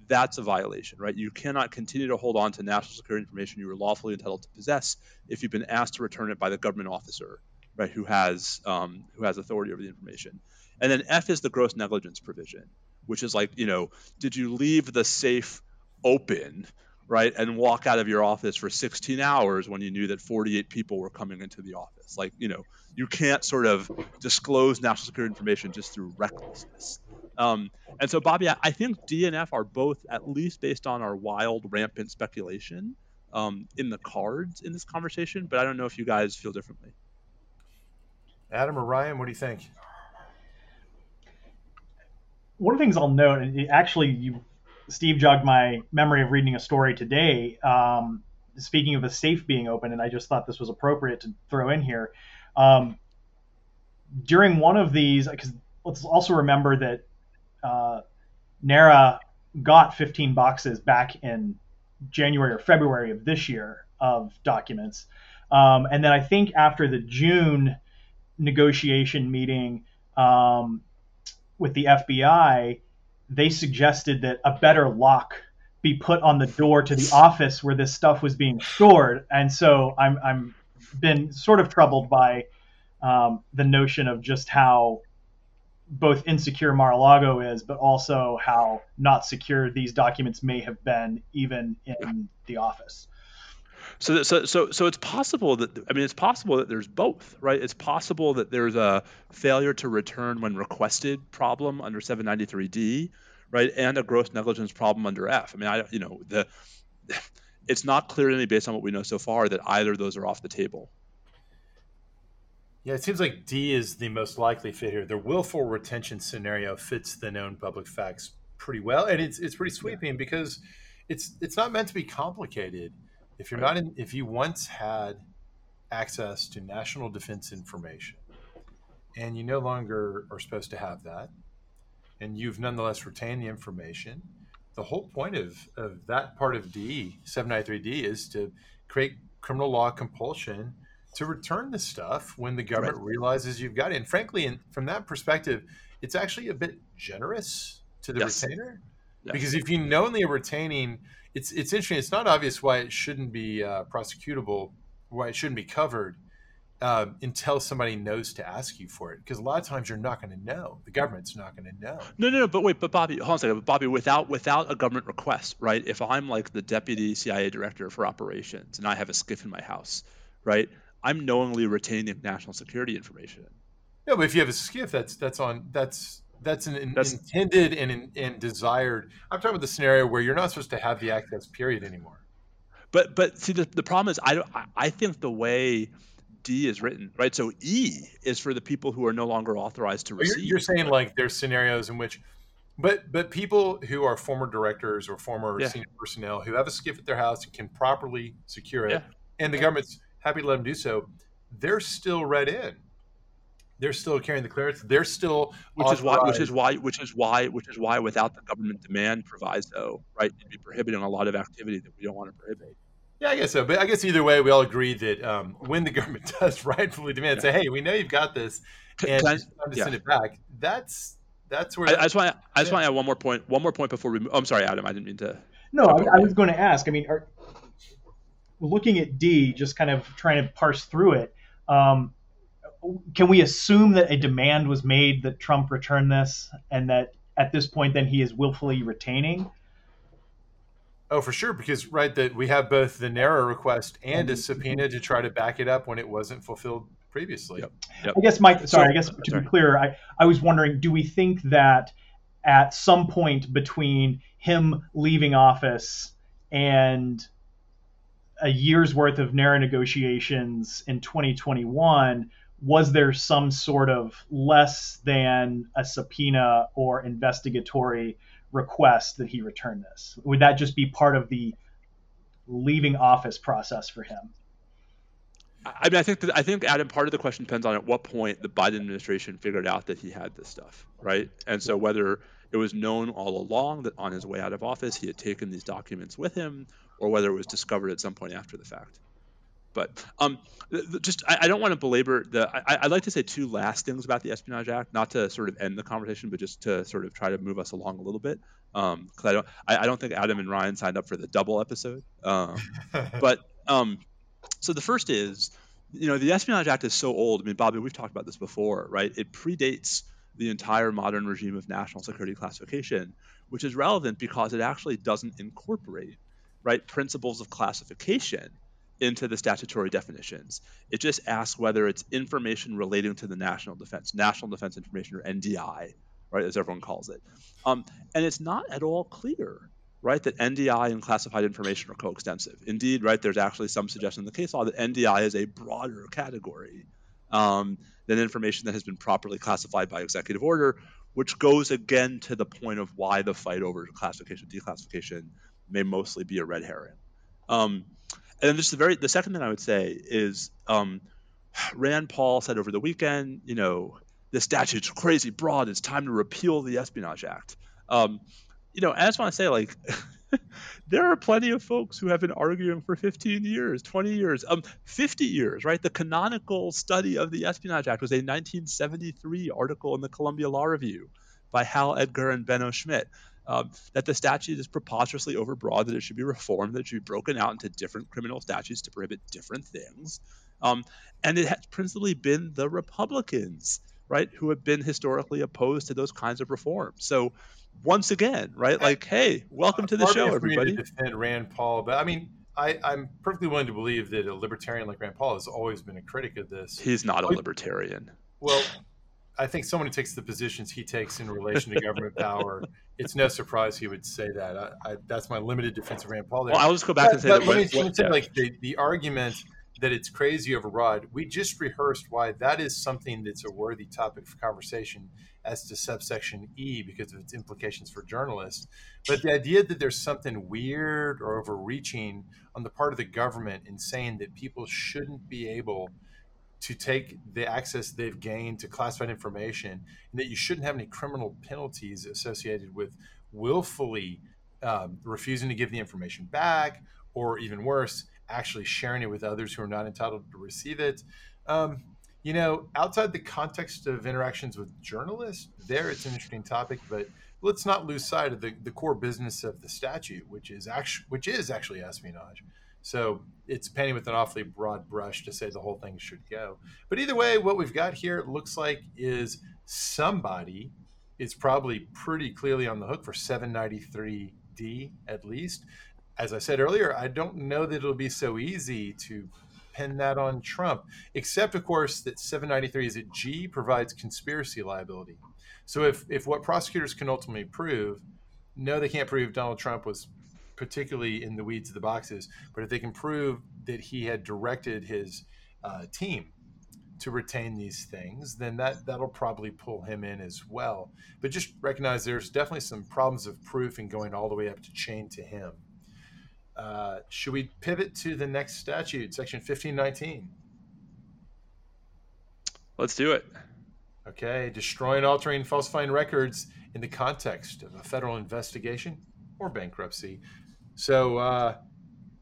that's a violation, right? You cannot continue to hold on to national security information you were lawfully entitled to possess if you've been asked to return it by the government officer right, who has um, who has authority over the information. And then F is the gross negligence provision, which is like, you know, did you leave the safe open, right, and walk out of your office for 16 hours when you knew that 48 people were coming into the office? Like, you know, you can't sort of disclose national security information just through recklessness. Um, and so, Bobby, I think D and F are both, at least based on our wild, rampant speculation, um, in the cards in this conversation. But I don't know if you guys feel differently. Adam or Ryan, what do you think? One of the things I'll note, and actually, you, Steve, jogged my memory of reading a story today. Um, speaking of a safe being open, and I just thought this was appropriate to throw in here. Um, during one of these, because let's also remember that uh, NARA got 15 boxes back in January or February of this year of documents. Um, and then I think after the June negotiation meeting um, with the FBI, they suggested that a better lock be put on the door to the office where this stuff was being stored. And so I'm I'm been sort of troubled by um, the notion of just how both insecure Mar-a-Lago is, but also how not secure these documents may have been even in the office. So, so, so, so it's possible that I mean, it's possible that there's both, right? It's possible that there's a failure to return when requested problem under 793D, right, and a gross negligence problem under F. I mean, I, you know, the it's not clear to me based on what we know so far that either of those are off the table. Yeah, it seems like D is the most likely fit here. The willful retention scenario fits the known public facts pretty well, and it's it's pretty sweeping because it's it's not meant to be complicated. If you're right. not in, if you once had access to national defense information, and you no longer are supposed to have that, and you've nonetheless retained the information, the whole point of of that part of D 793D is to create criminal law compulsion to return the stuff when the government right. realizes you've got it. And frankly, and from that perspective, it's actually a bit generous to the yes. retainer yes. because if you knowingly are retaining, it's it's interesting. It's not obvious why it shouldn't be uh, prosecutable, why it shouldn't be covered um, until somebody knows to ask you for it. Because a lot of times you're not going to know. The government's not going to know. No, no, no. But wait, but Bobby, hold on a second. But Bobby, without without a government request, right? If I'm like the deputy CIA director for operations and I have a SCIF in my house, right? I'm knowingly retaining national security information. Yeah, but if you have a SCIF, that's that's on that's that's an that's, intended and and desired. I'm talking about the scenario where you're not supposed to have the access period anymore. But but see the, the problem is I don't I think the way D is written right so E is for the people who are no longer authorized to receive. You're, you're saying like there's scenarios in which, but but people who are former directors or former yeah. senior personnel who have a SCIF at their house and can properly secure it, yeah. and the government's happy to let them do so. They're still read in. They're still carrying the clearance. They're still which authorized. is why which is why which is why which is why without the government demand proviso, right, you'd be prohibiting a lot of activity that we don't want to prohibit. Yeah, I guess so. But I guess either way, we all agree that um, when the government does rightfully demand, yeah. say, "Hey, we know you've got this," and I, time to yeah. send it back. That's that's where. I, I just want. I just want to add one more point. One more point before we. Oh, I'm sorry, Adam. I didn't mean to. No, I, I was going to ask. I mean, are, looking at D, just kind of trying to parse through it, um, can we assume that a demand was made that Trump return this, and that at this point, then he is willfully retaining? Oh, for sure, because right that we have both the NARA request and a mm-hmm. subpoena to try to back it up when it wasn't fulfilled previously. Yep. Yep. I guess, Mike. Sorry, so, I guess to sorry. be clear, I, I was wondering, do we think that at some point between him leaving office and a year's worth of NARA negotiations in 2021, was there some sort of less than a subpoena or investigatory request that he return this? Would that just be part of the leaving office process for him? I mean, I think that, I think Adam. Part of the question depends on at what point the Biden administration figured out that he had this stuff, right? And so whether it was known all along that on his way out of office he had taken these documents with him, or whether it was discovered at some point after the fact. But um, just I, I, don't want to belabor the. I, would like to say two last things about the Espionage Act, not to sort of end the conversation, but just to sort of try to move us along a little bit. Because um, I don't, I, I, don't think Adam and Ryan signed up for the double episode. Um, but um, so the first is, you know, the Espionage Act is so old. I mean, Bobby, we've talked about this before, right? It predates the entire modern regime of national security classification, which is relevant because it actually doesn't incorporate right principles of classification into the statutory definitions. It just asks whether it's information relating to the national defense, national defense information, or NDI, right, as everyone calls it. Um, and it's not at all clear, right, that NDI and classified information are coextensive. Indeed, right, there's actually some suggestion in the case law that NDI is a broader category um, than information that has been properly classified by executive order, which goes again to the point of why the fight over classification declassification may mostly be a red herring. Um, and then just the very the second thing I would say is um, Rand Paul said over the weekend, you know, the statute's crazy broad. It's time to repeal the Espionage Act. Um, you know, I just want to say, like, there are plenty of folks who have been arguing for 15 years, 20 years, um, 50 years, right? The canonical study of the Espionage Act was a 1973 article in the Columbia Law Review by Hal Edgar and Benno Schmidt. Um, that the statute is preposterously overbroad, that it should be reformed, that it should be broken out into different criminal statutes to prohibit different things. Um, and it has principally been the Republicans, right, who have been historically opposed to those kinds of reforms. So once again, right? Like, hey, welcome to the show, everybody. To defend Rand Paul, but I mean, I, am perfectly willing to believe that a libertarian like Rand Paul has always been a critic of this. He's not a libertarian. Well, I think someone who takes the positions he takes in relation to government power, it's no surprise he would say that. I, I, that's my limited defense of Rand Paul. There. Well, I'll just go back but, and say that. Let me, let me say, like the, the argument that it's crazy overbroad. We just rehearsed why that is something that's a worthy topic for conversation as to subsection E because of its implications for journalists. But the idea that there's something weird or overreaching on the part of the government in saying that people shouldn't be able to take the access they've gained to classified information and that you shouldn't have any criminal penalties associated with willfully um, refusing to give the information back or even worse actually sharing it with others who are not entitled to receive it um, you know, outside the context of interactions with journalists, there it's an interesting topic, but let's not lose sight of the, the core business of the statute, which is actually which is actually espionage. So it's painting with an awfully broad brush to say the whole thing should go. But either way, what we've got here looks like is somebody is probably pretty clearly on the hook for 793D at least. As I said earlier, I don't know that it'll be so easy to pin that on Trump, except, of course, that 793 is a G provides conspiracy liability. So if, if what prosecutors can ultimately prove, no, they can't prove Donald Trump was particularly in the weeds of the boxes, but if they can prove that he had directed his uh, team to retain these things, then that that'll probably pull him in as well. But just recognize there's definitely some problems of proof and going all the way up to chain to him. Uh, should we pivot to the next statute, section 1519? Let's do it. Okay, destroying, altering, falsifying records in the context of a federal investigation or bankruptcy. So, uh,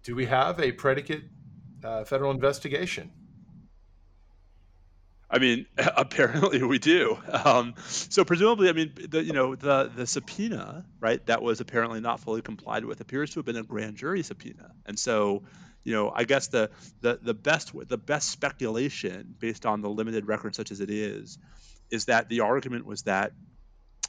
do we have a predicate uh, federal investigation? I mean, apparently we do. Um, so presumably, I mean, the you know the the subpoena, right? That was apparently not fully complied with appears to have been a grand jury subpoena, and so, you know, I guess the the the best the best speculation based on the limited record such as it is, is that the argument was that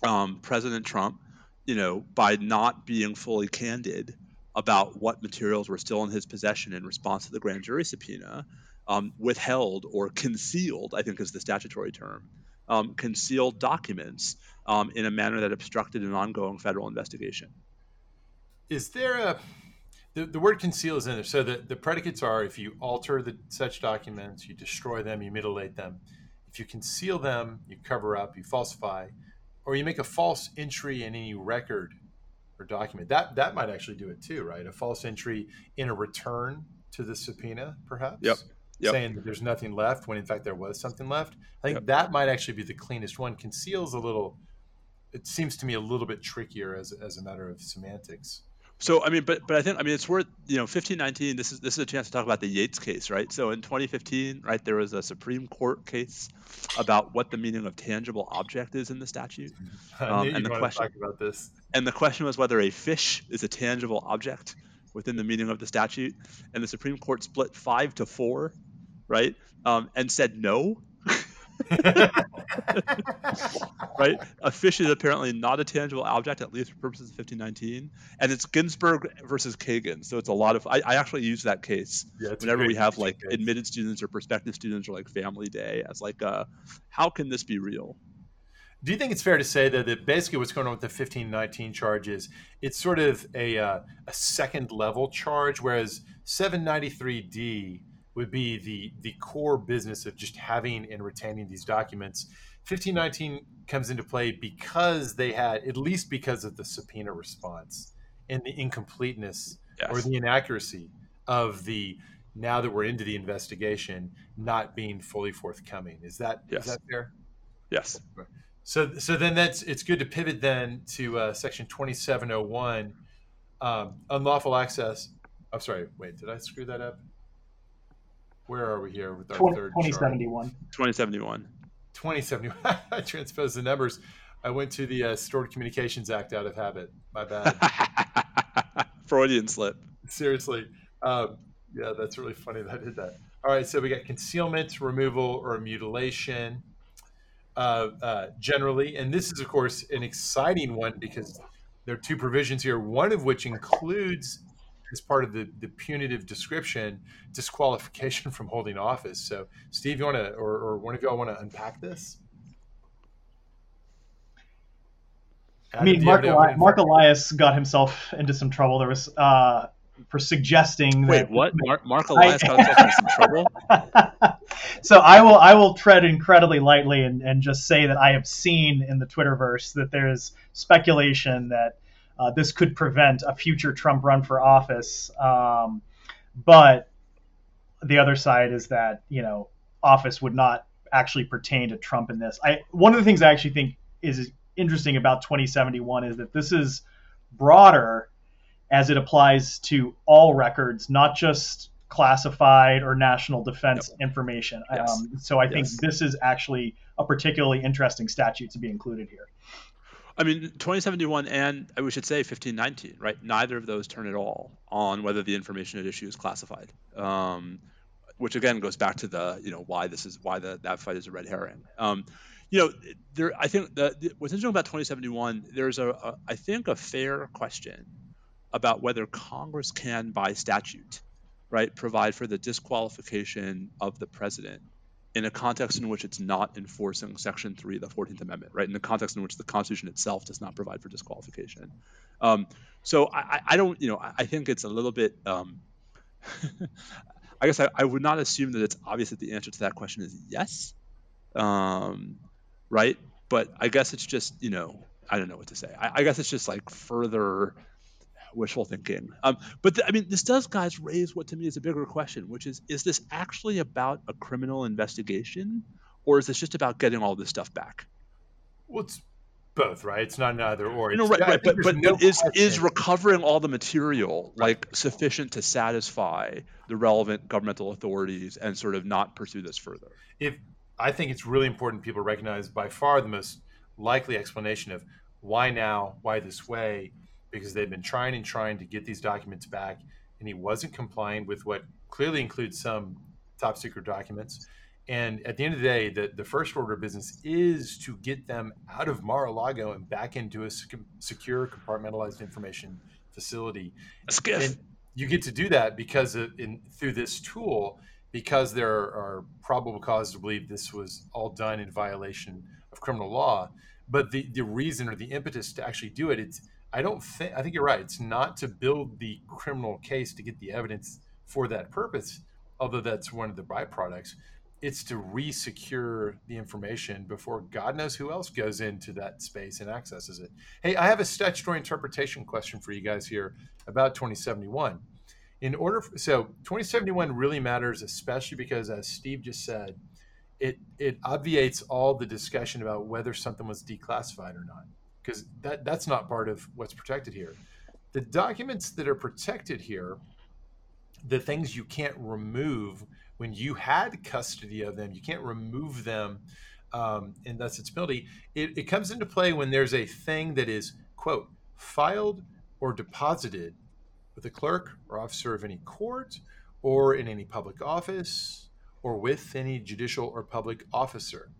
um, President Trump, you know, by not being fully candid about what materials were still in his possession in response to the grand jury subpoena um, withheld or concealed, I think is the statutory term, um, concealed documents um, in a manner that obstructed an ongoing federal investigation. Is there a the, the word conceal is in there. So the, the predicates are if you alter the such documents, you destroy them, you mutilate them. If you conceal them, you cover up, you falsify, or you make a false entry in any record or document. That that might actually do it too, right? A false entry in a return to the subpoena, perhaps. Yep yep. saying that there's nothing left when in fact there was something left. I think yep. that might actually be the cleanest one. Conceals a little. It seems to me a little bit trickier as as a matter of semantics. So I mean, but but I think I mean it's worth you know 1519. This is this is a chance to talk about the Yates case, right? So in 2015, right, there was a Supreme Court case about what the meaning of tangible object is in the statute. Um, and the question about this. And the question was whether a fish is a tangible object within the meaning of the statute. And the Supreme Court split five to four right? Um, and said no. right? A fish is apparently not a tangible object, at least for purposes of 1519. And it's Ginsburg versus Kagan. So it's a lot of. I, I actually use that case yeah, whenever we have like case. admitted students or prospective students or like family day as like, uh, how can this be real? Do you think it's fair to say that, that basically what's going on with the 1519 charge is it's sort of a, uh, a second level charge, whereas 793D would be the the core business of just having and retaining these documents. 1519 comes into play because they had at least because of the subpoena response and the incompleteness yes. or the inaccuracy of the now that we're into the investigation not being fully forthcoming. Is that yes. is that fair? Yes. So, so then that's it's good to pivot then to uh, section 2701, um, unlawful access. I'm sorry, wait, did I screw that up? Where are we here with our 20, third 2071. 2071. 2071. I transposed the numbers. I went to the uh, Stored Communications Act out of habit. My bad. Freudian slip. Seriously. Um, yeah, that's really funny that I did that. All right, so we got concealment, removal, or mutilation uh, uh, generally. And this is, of course, an exciting one because there are two provisions here, one of which includes, as part of the, the punitive description, disqualification from holding office. So, Steve, you want to, or, or one of y'all want to unpack this? I mean, Mark, Eli- Marc Elias got himself into some trouble. There was uh, for suggesting. Wait, that, what? Mark, Marc Elias I, got himself into some trouble. so I will I will tread incredibly lightly and, and just say that I have seen in the Twitterverse that there's speculation that uh, this could prevent a future Trump run for office. Um, but the other side is that you know office would not actually pertain to Trump in this. I one of the things I actually think is interesting about 2071 is that this is broader as it applies to all records, not just classified or national defense yep. information. Yes. Um, so I think this is actually a particularly interesting statute to be included here. I mean, 2071 and we should say 1519, right? Neither of those turn at all on whether the information at issue is classified. Um, which again goes back to the you know why this is why the, that fight is a red herring. Um, you know, there I think the, the, what's interesting about 2071, there's a, a I think a fair question about whether Congress can, by statute, right, provide for the disqualification of the president in a context in which it's not enforcing Section 3 of the 14th Amendment, right, in the context in which the Constitution itself does not provide for disqualification. Um, so I, I, don't, you know, I think it's a little bit. Um, I guess I, I, would not assume that it's obvious that the answer to that question is yes, um, right? But I guess it's just, you know, I don't know what to say. I, I guess it's just like further wishful thinking. Um, but I mean, this does, guys, raise what to me is a bigger question, which is: Is this actually about a criminal investigation, or is this just about getting all this stuff back? Well, it's both, right? It's not either or. No, right, right. But but, no but is is recovering all the material like sufficient to satisfy the relevant governmental authorities and sort of not pursue this further? If I think it's really important people recognize by far the most likely explanation of why now, why this way, because they've been trying and trying to get these documents back, and he wasn't complying with what clearly includes some top secret documents. And at the end of the day, the, the first order of business is to get them out of Mar-a-Lago and back into a secure, compartmentalized information facility. And you get to do that because of, in, through this tool, because there are probable cause to believe this was all done in violation of criminal law. But the, the reason or the impetus to actually do it, it's I don't think I think you're right. It's not to build the criminal case to get the evidence for that purpose, although that's one of the byproducts. It's to re-secure the information before God knows who else goes into that space and accesses it. Hey, I have a statutory interpretation question for you guys here about 2071. In order, for, so 2071 really matters, especially because, as Steve just said, it it obviates all the discussion about whether something was declassified or not because that that's not part of what's protected here. The documents that are protected here, the things you can't remove when you had custody of them, you can't remove them, um, and thus its ability. It, it comes into play when there's a thing that is quote filed or deposited with a clerk or officer of any court or in any public office or with any judicial or public officer.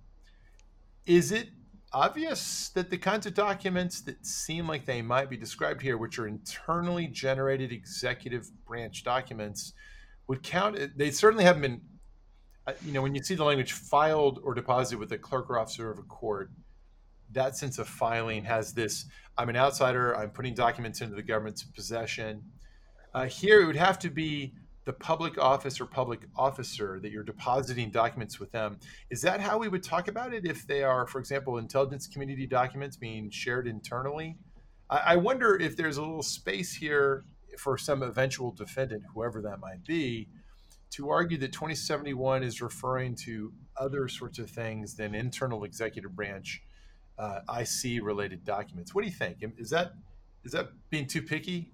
Is it obvious that the kinds of documents that seem like they might be described here, which are internally generated executive branch documents, would count. They certainly haven't been, uh, you know, when you see the language filed or deposited with a clerk or officer of a court, that sense of filing has this I'm an outsider, I'm putting documents into the government's possession. Uh, here, it would have to be the public office or public officer that you're depositing documents with them. Is that how we would talk about it if they are, for example, intelligence community documents being shared internally? I, I wonder if there's a little space here for some eventual defendant, whoever that might be, to argue that 2071 is referring to other sorts of things than internal executive branch uh, IC related documents. What do you think? Is that is that being too picky?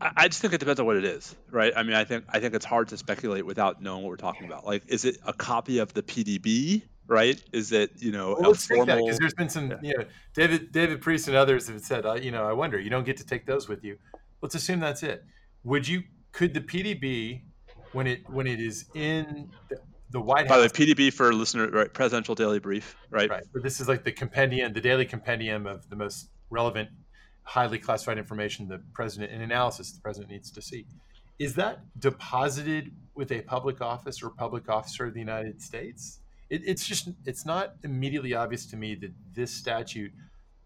I just think it depends on what it is, right? I mean, I think I think it's hard to speculate without knowing what we're talking about. Like, is it a copy of the PDB, right? Is it you know well, let's formal... that because there's been some yeah. you know David David Priess and others have said uh, you know I wonder you don't get to take those with you. Let's assume that's it. Would you could the PDB when it when it is in the, the White House? By the PDB for listener, right? Presidential Daily Brief, right? Right. But this is like the compendium, the daily compendium of the most relevant highly classified information the president in analysis the president needs to see. Is that deposited with a public office or public officer of the United States? It, it's just it's not immediately obvious to me that this statute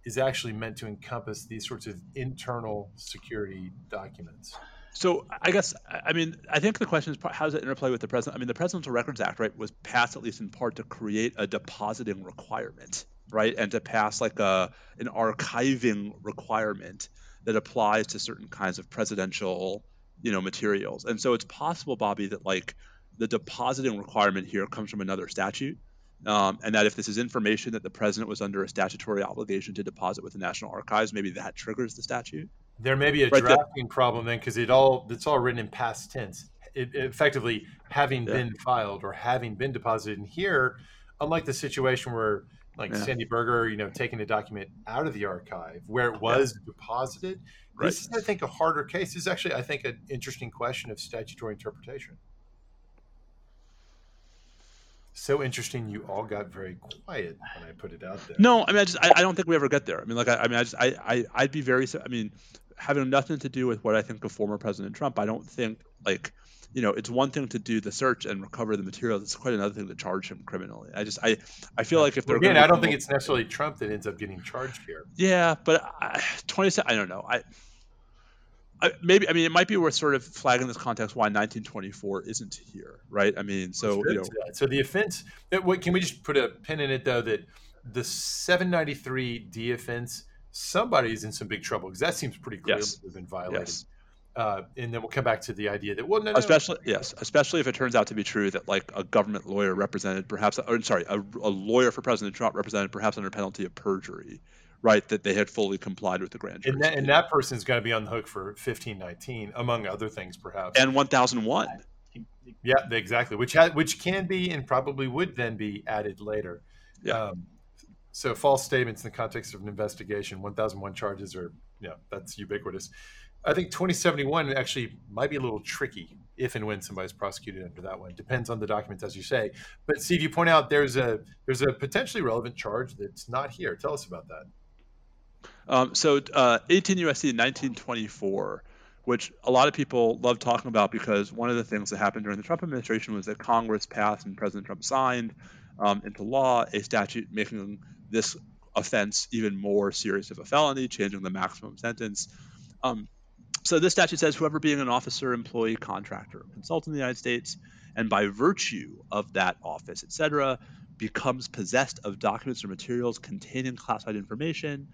is actually meant to encompass these sorts of internal security documents. So I guess I mean I think the question is how does it interplay with the president? I mean the Presidential Records Act right was passed at least in part to create a depositing requirement right? And to pass like a an archiving requirement that applies to certain kinds of presidential, you know, materials. And so it's possible, Bobby, that like the depositing requirement here comes from another statute. Um, and that if this is information that the president was under a statutory obligation to deposit with the National Archives, maybe that triggers the statute. There may be a right, drafting problem then, because it all it's all written in past tense. It, effectively having yeah. been filed or having been deposited. And here, unlike the situation where like yeah. Sandy Berger, you know, taking a document out of the archive where it was yeah. deposited. Right. This is, I think, a harder case. This is actually, I think, an interesting question of statutory interpretation. So interesting, you all got very quiet when I put it out there. No, I mean, I just, I, I don't think we ever get there. I mean, like, I, I mean, I just, I, I, I'd be very, I mean, having nothing to do with what I think of former President Trump, I don't think like you know, it's one thing to do the search and recover the materials. It's quite another thing to charge him criminally. I just, I, I feel like if they're again, I don't think it's necessarily Trump that ends up getting charged here. Yeah, but I, twenty, I don't know. I, I, maybe, I mean, it might be worth sort of flagging this context why 1924 isn't here, right? I mean, so you know, so the offense. What, can we just put a pin in it though? That the 793 D offense, somebody's in some big trouble because that seems pretty clear yes. to have been violated. Yes. Uh, and then we'll come back to the idea that well, no, especially no. yes, especially if it turns out to be true that like a government lawyer represented perhaps, or sorry, a, a lawyer for President Trump represented perhaps under penalty of perjury, right? That they had fully complied with the grand jury. And that, and that person's going to be on the hook for 1519, among other things, perhaps. And 1001. Yeah, exactly. Which ha- which can be and probably would then be added later. Yeah. Um, so false statements in the context of an investigation, 1001 charges are, yeah, that's ubiquitous. I think 2071 actually might be a little tricky if and when somebody's prosecuted under that one. Depends on the documents, as you say. But Steve, you point out there's a there's a potentially relevant charge that's not here. Tell us about that. Um, so uh, 18 USC 1924, which a lot of people love talking about because one of the things that happened during the Trump administration was that Congress passed and President Trump signed um, into law a statute making this offense even more serious of a felony, changing the maximum sentence. Um, so this statute says whoever being an officer, employee, contractor, consultant in the United States, and by virtue of that office, etc., becomes possessed of documents or materials containing classified information,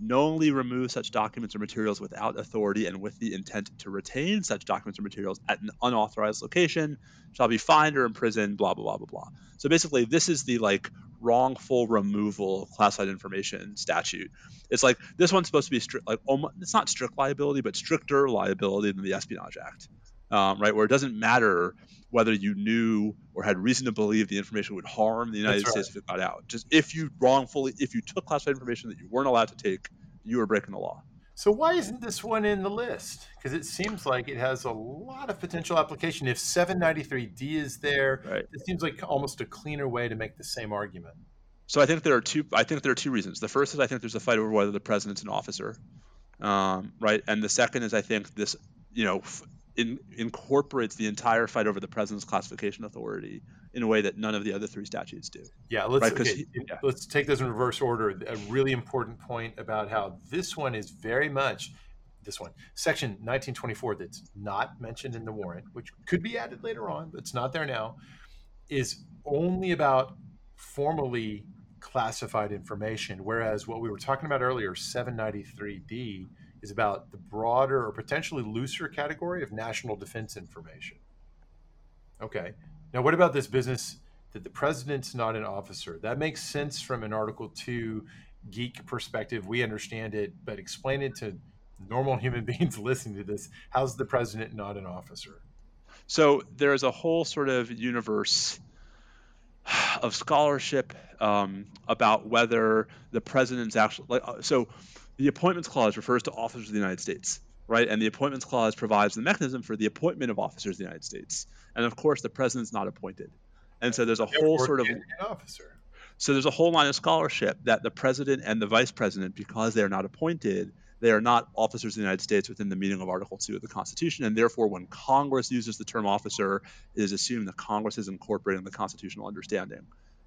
knowingly remove such documents or materials without authority and with the intent to retain such documents or materials at an unauthorized location shall be fined or imprisoned, blah, blah, blah, blah, blah. So basically, this is the like wrongful removal of classified information statute. It's like this one's supposed to be strict, like almost, it's not strict liability, but stricter liability than the Espionage Act, um, right? Where it doesn't matter whether you knew or had reason to believe the information would harm the United States if it got out. Just if you wrongfully, if you took classified information that you weren't allowed to take, you were breaking the law. So why isn't this one in the list? Because it seems like it has a lot of potential application. If 793D is there, right. it seems like almost a cleaner way to make the same argument. So I think there are two. I think there are two reasons. The first is I think there's a fight over whether the president's an officer, um, right? And the second is I think this, you know, in, incorporates the entire fight over the president's classification authority in a way that none of the other three statutes do. Yeah, let's right? okay, he, yeah. let's take those in reverse order. A really important point about how this one is very much this one, Section 1924, that's not mentioned in the warrant, which could be added later on, but it's not there now, is only about formally classified information, whereas what we were talking about earlier, 793D, is about the broader or potentially looser category of national defense information. Okay. Now, what about this business that the president's not an officer. That makes sense from an Article 2 geek perspective. We understand it, but explain it to normal human beings listening to this. How's the president not an officer? So there's a whole sort of universe of scholarship um, about whether the president's actually like uh, so the appointments clause refers to officers of the United States, right? And the appointments clause provides the mechanism for the appointment of officers of the United States. And of course, the president's not appointed. And so there's a whole sort of officer. So there's a whole line of scholarship that the president and the vice president, because they're not appointed, they are not officers of the United States within the meaning of Article 2 of the Constitution, and therefore, when Congress uses the term officer, it is assumed that Congress is incorporating the constitutional understanding.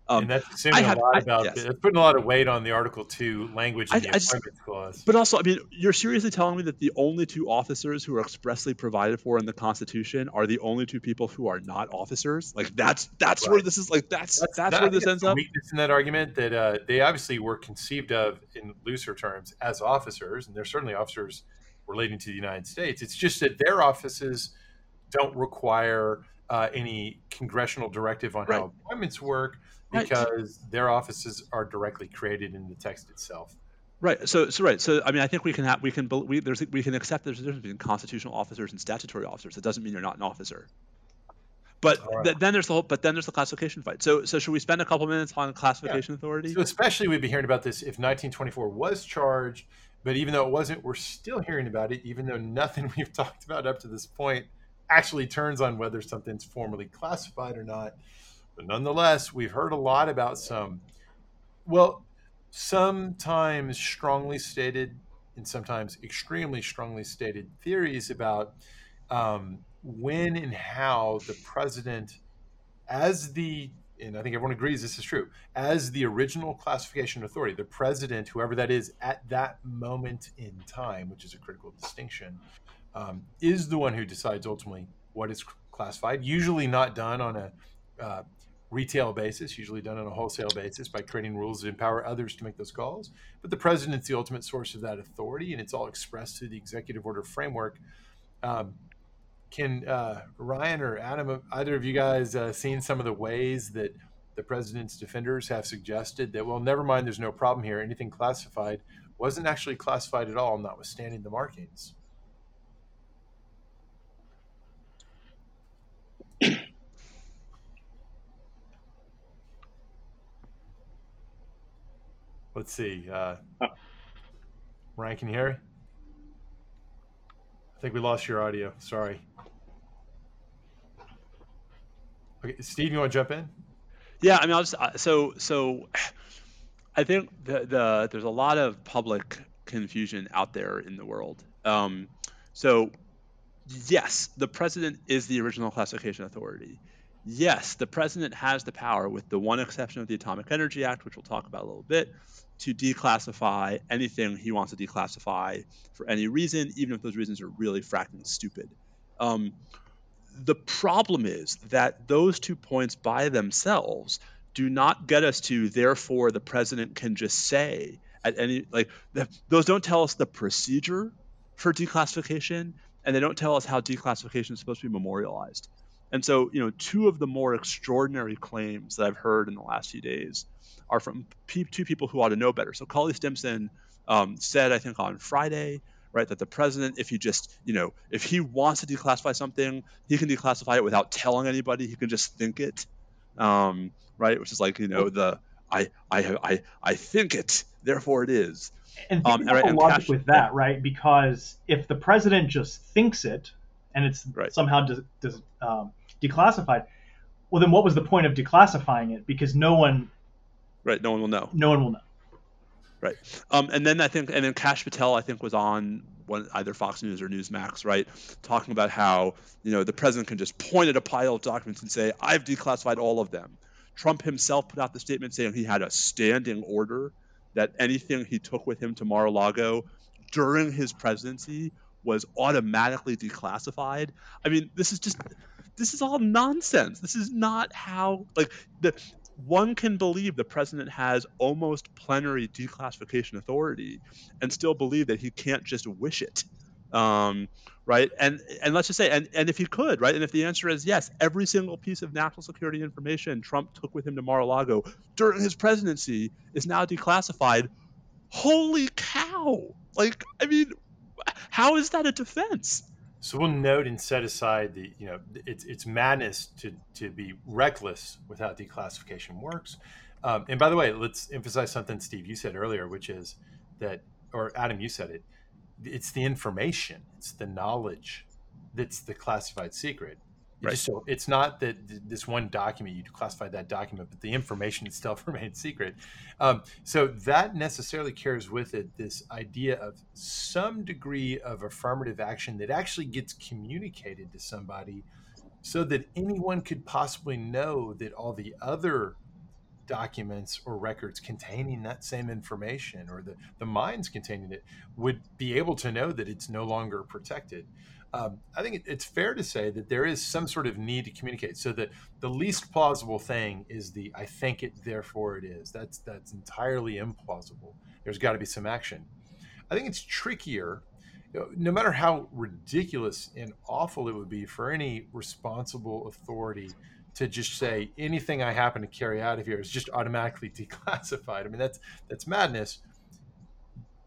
Um, and that's assuming have, a lot about yes. it's putting a lot of weight on the Article Two language in I, the I just, clause. But also, I mean, you're seriously telling me that the only two officers who are expressly provided for in the Constitution are the only two people who are not officers? Like that's that's right. where this is like that's that's, that's that, where this ends up. Weakness in that argument that uh, they obviously were conceived of in looser terms as officers, and they're certainly officers relating to the United States. It's just that their offices don't require uh, any congressional directive on right. how appointments work because right. their offices are directly created in the text itself. Right. So, so right. So, I mean, I think we can have we can we there's we can accept there's a difference between constitutional officers and statutory officers. That doesn't mean you're not an officer. But right. th- then there's the whole, but then there's the classification fight. So, so should we spend a couple minutes on classification yeah. authority? So, especially we'd be hearing about this if 1924 was charged, but even though it wasn't, we're still hearing about it, even though nothing we've talked about up to this point actually turns on whether something's formally classified or not. But nonetheless, we've heard a lot about some, well, sometimes strongly stated and sometimes extremely strongly stated theories about um, when and how the president, as the and I think everyone agrees this is true, as the original classification authority, the president, whoever that is at that moment in time, which is a critical distinction, um, is the one who decides ultimately what is classified. Usually not done on a uh, retail basis, usually done on a wholesale basis by creating rules that empower others to make those calls. But the president's the ultimate source of that authority, and it's all expressed through the executive order framework. Um, can uh, Ryan or Adam, either of you guys, uh, seen some of the ways that the president's defenders have suggested that, well, never mind, there's no problem here. Anything classified wasn't actually classified at all, notwithstanding the markings. Let's see. Uh, Ryan, can you hear? I think we lost your audio. Sorry. Okay, Steve, you want to jump in? Yeah, I mean, I'll just uh, so so. I think the, the there's a lot of public confusion out there in the world. Um, so, yes, the president is the original classification authority. Yes, the president has the power, with the one exception of the Atomic Energy Act, which we'll talk about a little bit, to declassify anything he wants to declassify for any reason, even if those reasons are really fracking stupid. Um, the problem is that those two points by themselves do not get us to therefore the president can just say at any like the, those don't tell us the procedure for declassification and they don't tell us how declassification is supposed to be memorialized and so you know two of the more extraordinary claims that i've heard in the last few days are from two people who ought to know better. So Cully Stimson um, said, I think on Friday, right, that the president, if he just, you know, if he wants to declassify something, he can declassify it without telling anybody. He can just think it, um, right? Which is like, you know, the I I I I think it, therefore it is. And think um, about the logic cash, with that, right? Because if the president just thinks it, and it's right. somehow de- de- um, declassified, well, then what was the point of declassifying it? Because no one Right. No one will know. No one will know. Right. Um, and then I think, and then Kash Patel, I think, was on one, either Fox News or Newsmax, right, talking about how you know the president can just point at a pile of documents and say, "I've declassified all of them." Trump himself put out the statement saying he had a standing order that anything he took with him to Mar-a-Lago during his presidency was automatically declassified. I mean, this is just this is all nonsense. This is not how like the one can believe the president has almost plenary declassification authority and still believe that he can't just wish it. Um, right? And and let's just say, and, and if he could, right? And if the answer is yes, every single piece of national security information Trump took with him to Mar-a-Lago during his presidency is now declassified. Holy cow! Like, I mean, how is that a defense? So we'll note and set aside the, you know, it's it's madness to to be reckless with how declassification works. Um, and by the way, let's emphasize something, Steve, you said earlier, which is that, or Adam, you said it. It's the information, it's the knowledge that's the classified secret. Right. So it's not that this one document you classified that document, but the information itself remains secret. Um, so that necessarily carries with it this idea of some degree of affirmative action that actually gets communicated to somebody, so that anyone could possibly know that all the other documents or records containing that same information or the, the mines containing it would be able to know that it's no longer protected um, I think it's fair to say that there is some sort of need to communicate. So that the least plausible thing is the "I think it, therefore it is." That's that's entirely implausible. There's got to be some action. I think it's trickier. No matter how ridiculous and awful it would be for any responsible authority to just say anything I happen to carry out of here is just automatically declassified. I mean that's that's madness.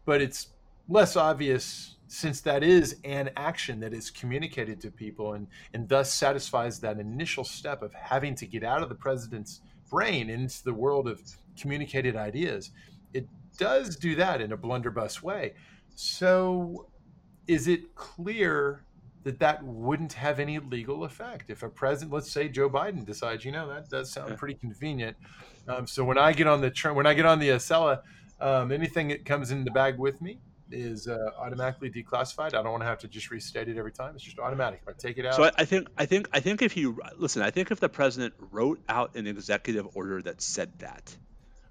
But it's less obvious since that is an action that is communicated to people and, and thus satisfies that initial step of having to get out of the president's brain into the world of communicated ideas, it does do that in a blunderbuss way. So, is it clear that that wouldn't have any legal effect if a president, let's say Joe Biden, decides, you know, that does sound pretty convenient. Um, so when I get on the train, when I get on the Acela, um, anything that comes in the bag with me, is uh, automatically declassified. I don't want to have to just restate it every time. It's just automatic. I take it out. So I, I think I think I think if you listen, I think if the president wrote out an executive order that said that,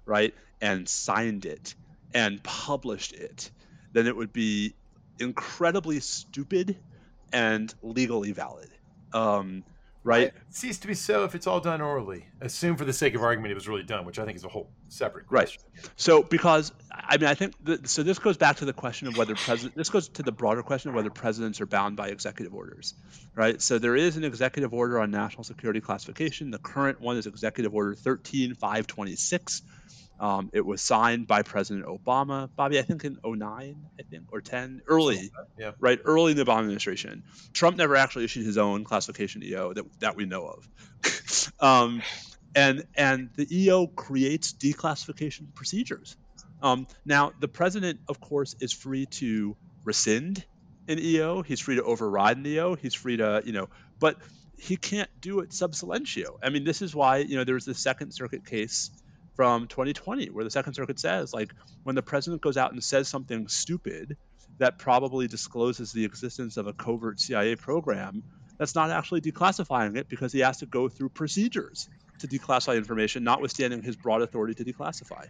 right, and signed it and published it, then it would be incredibly stupid and legally valid. Um, right? It cease to be so if it's all done orally. Assume for the sake of argument it was really done, which I think is a whole separate question. Right. So because I mean I think the, so this goes back to the question of whether president this goes to the broader question of whether presidents are bound by executive orders. Right? So there is an executive order on national security classification. The current one is executive order 13526 um, it was signed by President Obama, Bobby, I think in 09, I think, or 10, early, yeah. right, early in the Obama administration. Trump never actually issued his own classification EO that, that we know of. um, and, and the EO creates declassification procedures. Um, now, the president, of course, is free to rescind an EO. He's free to override an EO. He's free to, you know, but he can't do it sub silentio. I mean, this is why, you know, there was the Second Circuit case from 2020 where the second circuit says like when the president goes out and says something stupid that probably discloses the existence of a covert cia program that's not actually declassifying it because he has to go through procedures to declassify information notwithstanding his broad authority to declassify.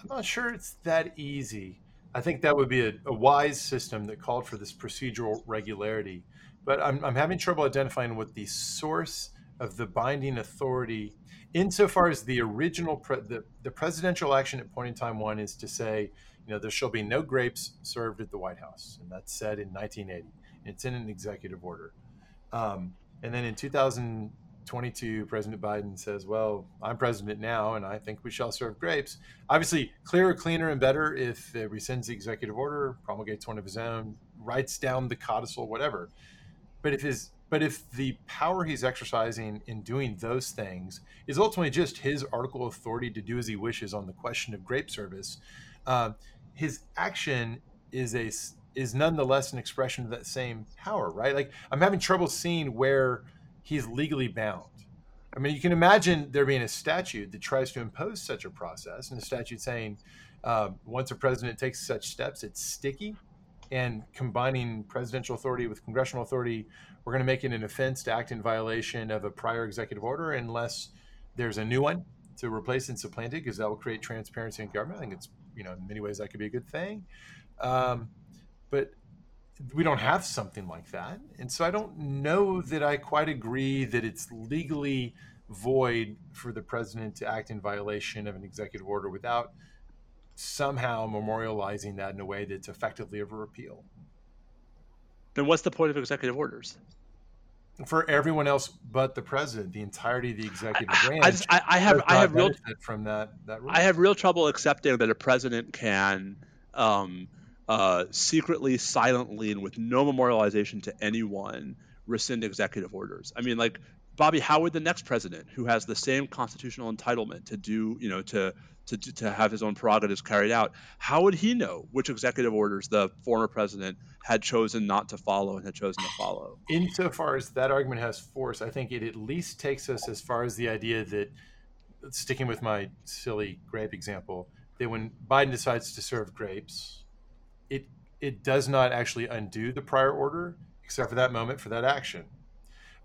I'm not sure it's that easy. I think that would be a, a wise system that called for this procedural regularity. But I'm, I'm having trouble identifying what the source of the binding authority insofar as the original pre- the, the presidential action at point in time one is to say you know there shall be no grapes served at the white house. And that's said in 1980 it's in an executive order. Um, and then in 2022 president biden says well i'm president now and i think we shall serve grapes. Obviously clearer cleaner and better if it rescinds the executive order promulgates one of his own writes down the codicil whatever. But if his but if the power he's exercising in doing those things is ultimately just his article authority to do as he wishes on the question of grape service, uh, his action is a is nonetheless an expression of that same power, right? Like I'm having trouble seeing where he's legally bound. I mean, you can imagine there being a statute that tries to impose such a process, and a statute saying uh, once a president takes such steps, it's sticky, and combining presidential authority with congressional authority we're going to make it an offense to act in violation of a prior executive order unless there's a new one to replace and supplant it because that will create transparency in government. I think it's, you know, in many ways that could be a good thing. Um, but we don't have something like that. And so I don't know that I quite agree that it's legally void for the president to act in violation of an executive order without somehow memorializing that in a way that's effectively of a repeal. Then what's the point of executive orders? For everyone else but the president, the entirety of the executive branch. I, just, I, I have I have real from that that. I have real trouble accepting that a president can. Um, uh, secretly, silently, and with no memorialization to anyone, rescind executive orders. I mean, like Bobby, how would the next president, who has the same constitutional entitlement to do, you know, to to to have his own prerogatives carried out, how would he know which executive orders the former president had chosen not to follow and had chosen to follow? Insofar as that argument has force, I think it at least takes us as far as the idea that, sticking with my silly grape example, that when Biden decides to serve grapes, it it does not actually undo the prior order, except for that moment for that action.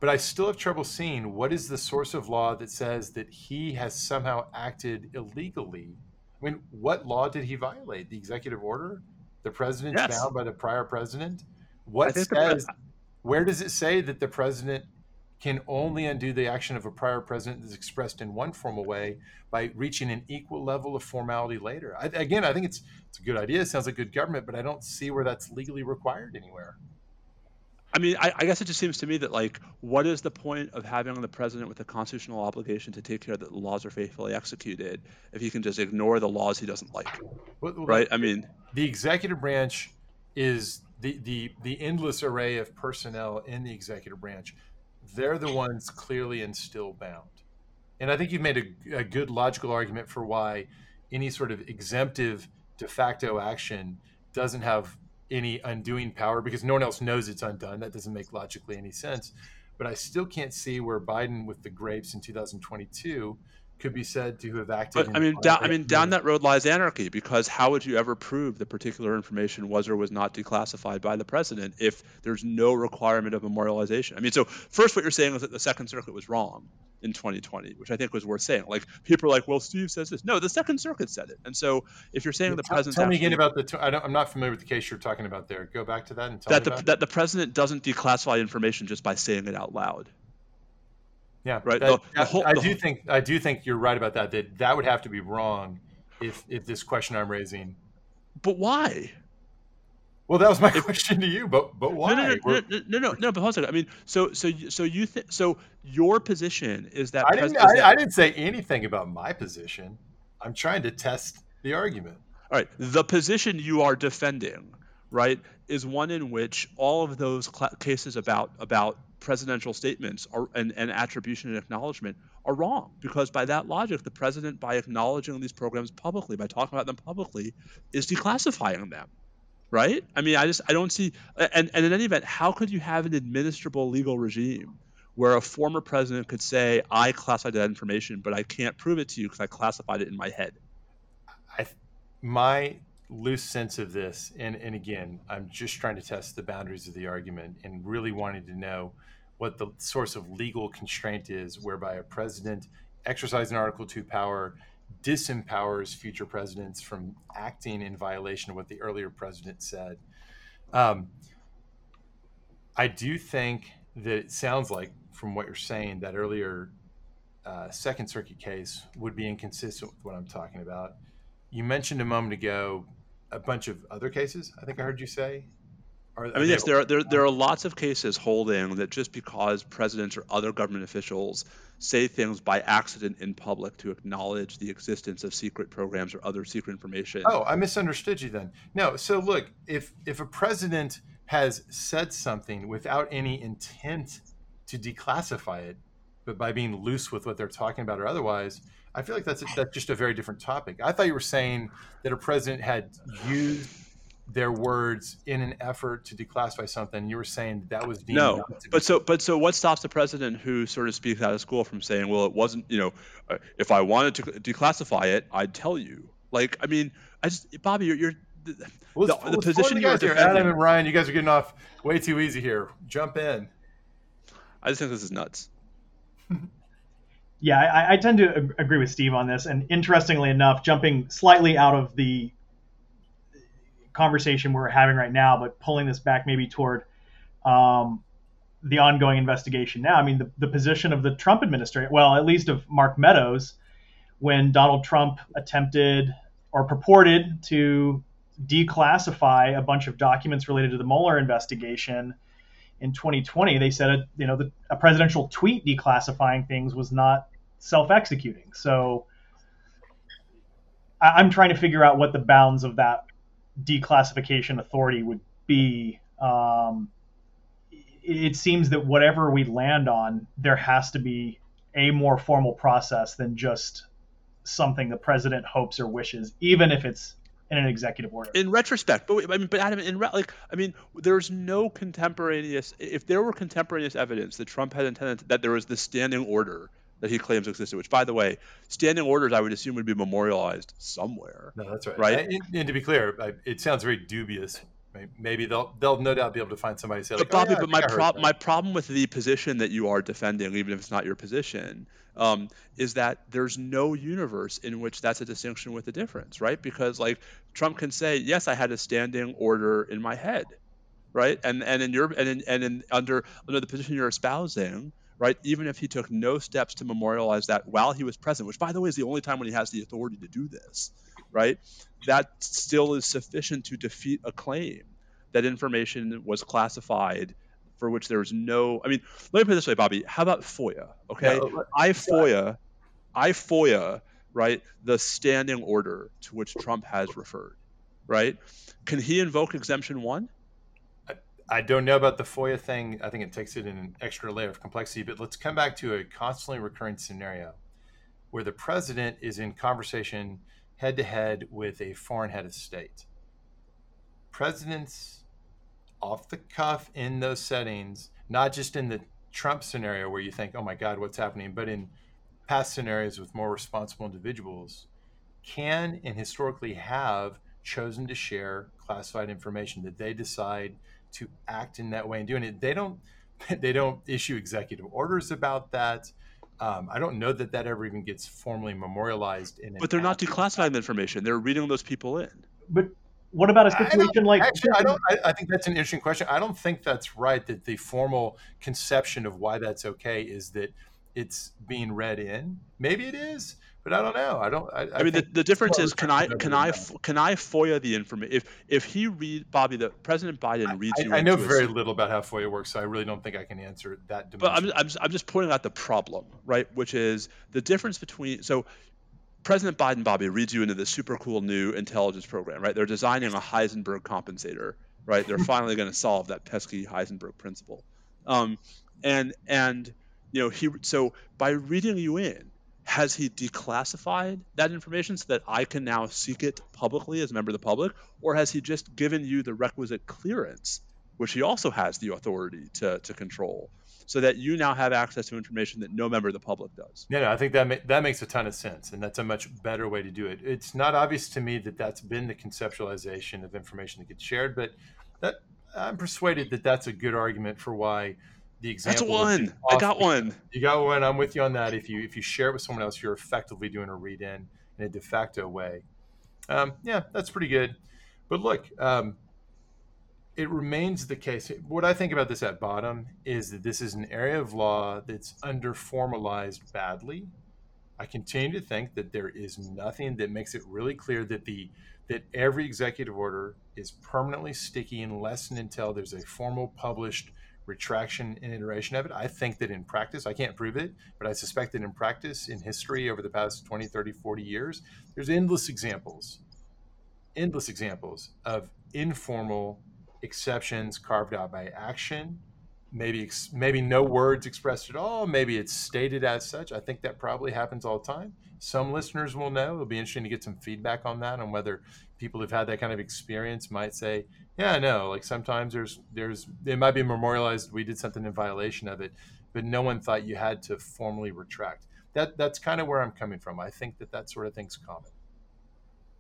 But I still have trouble seeing what is the source of law that says that he has somehow acted illegally. I mean, what law did he violate? The executive order? The president's yes. bound by the prior president? What says? Where does it say that the president can only undo the action of a prior president that's expressed in one formal way by reaching an equal level of formality later. I, again, I think it's it's a good idea. It sounds like good government, but I don't see where that's legally required anywhere. I mean, I, I, guess it just seems to me that like, what is the point of having the president with a constitutional obligation to take care that the laws are faithfully executed if he can just ignore the laws he doesn't like, well, well, right? I mean, the executive branch is the the the endless array of personnel in the executive branch they're the ones clearly and still bound. And I think you've made a, a good logical argument for why any sort of exemptive de facto action doesn't have any undoing power because no one else knows it's undone. That doesn't make logically any sense. But I still can't see where Biden with the grapes in 2022 could be said to have acted. But I mean, down, I mean, down that road lies anarchy because how would you ever prove the particular information was or was not declassified by the president if there's no requirement of memorialization? I mean, so first, what you're saying is that the Second Circuit was wrong in 2020, which I think was worth saying. Like people are like, well, Steve says this. No, the Second Circuit said it. And so if you're saying yeah, the president, tell me again about the. I am not familiar with the case you're talking about there. Go back to that and tell that me the, that the president doesn't declassify information just by saying it out loud. Yeah, right. That, the, the whole, I do think I do think you're right about that. That that would have to be wrong if if this question I'm raising. But why? Well, that was my if, question to you. But but why? No, no, no, no, no, no, no, But hold on. I mean, so so so you think so? Your position is that I didn't. I, I didn't say anything about my position. I'm trying to test the argument. All right, the position you are defending, right, is one in which all of those cl- cases about about presidential statements are, and, and attribution and acknowledgement are wrong because by that logic the president by acknowledging these programs publicly by talking about them publicly is declassifying them right? I mean i just i don't see and, and in any event how could you have an administrable legal regime where a former president could say i classified that information but i can't prove it to you because i classified it in my head I, my loose sense of this and, and again i'm just trying to test the boundaries of the argument and really wanting to know what the source of legal constraint is whereby a president exercising article 2 power disempowers future presidents from acting in violation of what the earlier president said um, i do think that it sounds like from what you're saying that earlier uh, second circuit case would be inconsistent with what i'm talking about you mentioned a moment ago a bunch of other cases. I think I heard you say. Are, I mean, yes, there are there, there uh, are lots of cases holding that just because presidents or other government officials say things by accident in public to acknowledge the existence of secret programs or other secret information. Oh, I misunderstood you then. No, so look, if if a president has said something without any intent to declassify it, but by being loose with what they're talking about or otherwise, I feel like that's a, that's just a very different topic. I thought you were saying that a president had used their words in an effort to declassify something. You were saying that was no, but so but so what stops the president who sort of speaks out of school from saying, well, it wasn't you know, uh, if I wanted to declassify it, I'd tell you. Like I mean, I just Bobby, you're. you're the, well, the, the position you guys here, Adam and Ryan, you guys are getting off way too easy here. Jump in. I just think this is nuts. Yeah, I, I, tend to agree with Steve on this. And interestingly enough, jumping slightly out of the conversation we're having right now, but pulling this back maybe toward um, the ongoing investigation now. I mean, the, the position of the Trump administration, well, at least of Mark Meadows, when Donald Trump attempted or purported to declassify a bunch of documents related to the Mueller investigation in 2020. They said, a, you know, the, a presidential tweet declassifying things was not self-executing. So I, am trying to figure out what the bounds of that declassification authority would be. Um, it seems that whatever we land on, there has to be a more formal process than just something the president hopes or wishes, even if it's in an executive order. In retrospect, but I mean, but Adam, in re- like, I mean, there's no contemporaneous. If there were contemporaneous evidence that Trump had intended that there was this standing order that he claims existed, which, by the way, standing orders I would assume would be memorialized somewhere. No, that's right. Right. And, and to be clear, it sounds very dubious maybe they'll they'll no doubt be able to find somebody say like, but Bobby, oh, yeah, but my problem my problem with the position that you are defending, even if it's not your position, um, is that there's no universe in which that's a distinction with a difference, right? Because like Trump can say, yes, I had a standing order in my head, right? And and in your and in, and in under under the position you're espousing, right? Even if he took no steps to memorialize that while he was present, which by the way is the only time when he has the authority to do this, right? That still is sufficient to defeat a claim that information was classified for which there was no. I mean, let me put it this way, Bobby. How about FOIA? Okay, I FOIA, I FOIA, right? The standing order to which Trump has referred, right? Can he invoke exemption one? I don't know about the FOIA thing. I think it takes it in an extra layer of complexity. But let's come back to a constantly recurring scenario where the president is in conversation head to head with a foreign head of state. Presidents, off the cuff in those settings, not just in the Trump scenario where you think, oh my God, what's happening, but in past scenarios with more responsible individuals, can and historically have chosen to share classified information that they decide to act in that way and doing it. They don't they don't issue executive orders about that. Um, I don't know that that ever even gets formally memorialized in. But they're not declassifying the information; they're reading those people in. But what about a situation like? Actually, I don't. I, I, think that's an interesting question. I don't think that's right. That the formal conception of why that's okay is that it's being read in. Maybe it is, but I don't know. I don't. I, I mean, the, the difference is can I can I can I FOIA the information? If if he read Bobby, the President Biden reads you. I, know very little about how FOIA works, so I really don't think I can answer that. Dimension. But I'm I'm just, I'm just pointing out the problem, right? Which is the difference between so. President Biden, Bobby, reads you into this super cool new intelligence program, right? They're designing a Heisenberg compensator, right? They're finally going to solve that pesky Heisenberg principle, um, and and you know he so by reading you in has he declassified that information so that I can now seek it publicly as a member of the public, or has he just given you the requisite clearance, which he also has the authority to, to control, so that you now have access to information that no member of the public does? Yeah, no, I think that ma- that makes a ton of sense, and that's a much better way to do it. It's not obvious to me that that's been the conceptualization of information that gets shared, but that I'm persuaded that that's a good argument for why the example. That's one. I got one. You got one. I'm with you on that. If you if you share it with someone else, you're effectively doing a read in in a de facto way. Um, yeah, that's pretty good. But look, um, it remains the case. What I think about this at bottom is that this is an area of law that's under formalized badly. I continue to think that there is nothing that makes it really clear that the that every executive order is permanently sticky unless and until there's a formal published retraction and iteration of it. I think that in practice, I can't prove it, but I suspect that in practice, in history over the past 20, 30, 40 years, there's endless examples, endless examples of informal exceptions carved out by action. Maybe maybe no words expressed at all. Maybe it's stated as such. I think that probably happens all the time. Some listeners will know. It'll be interesting to get some feedback on that, on whether people who've had that kind of experience might say, yeah, I know. Like sometimes there's there's it might be memorialized. We did something in violation of it, but no one thought you had to formally retract. That that's kind of where I'm coming from. I think that that sort of thing's common.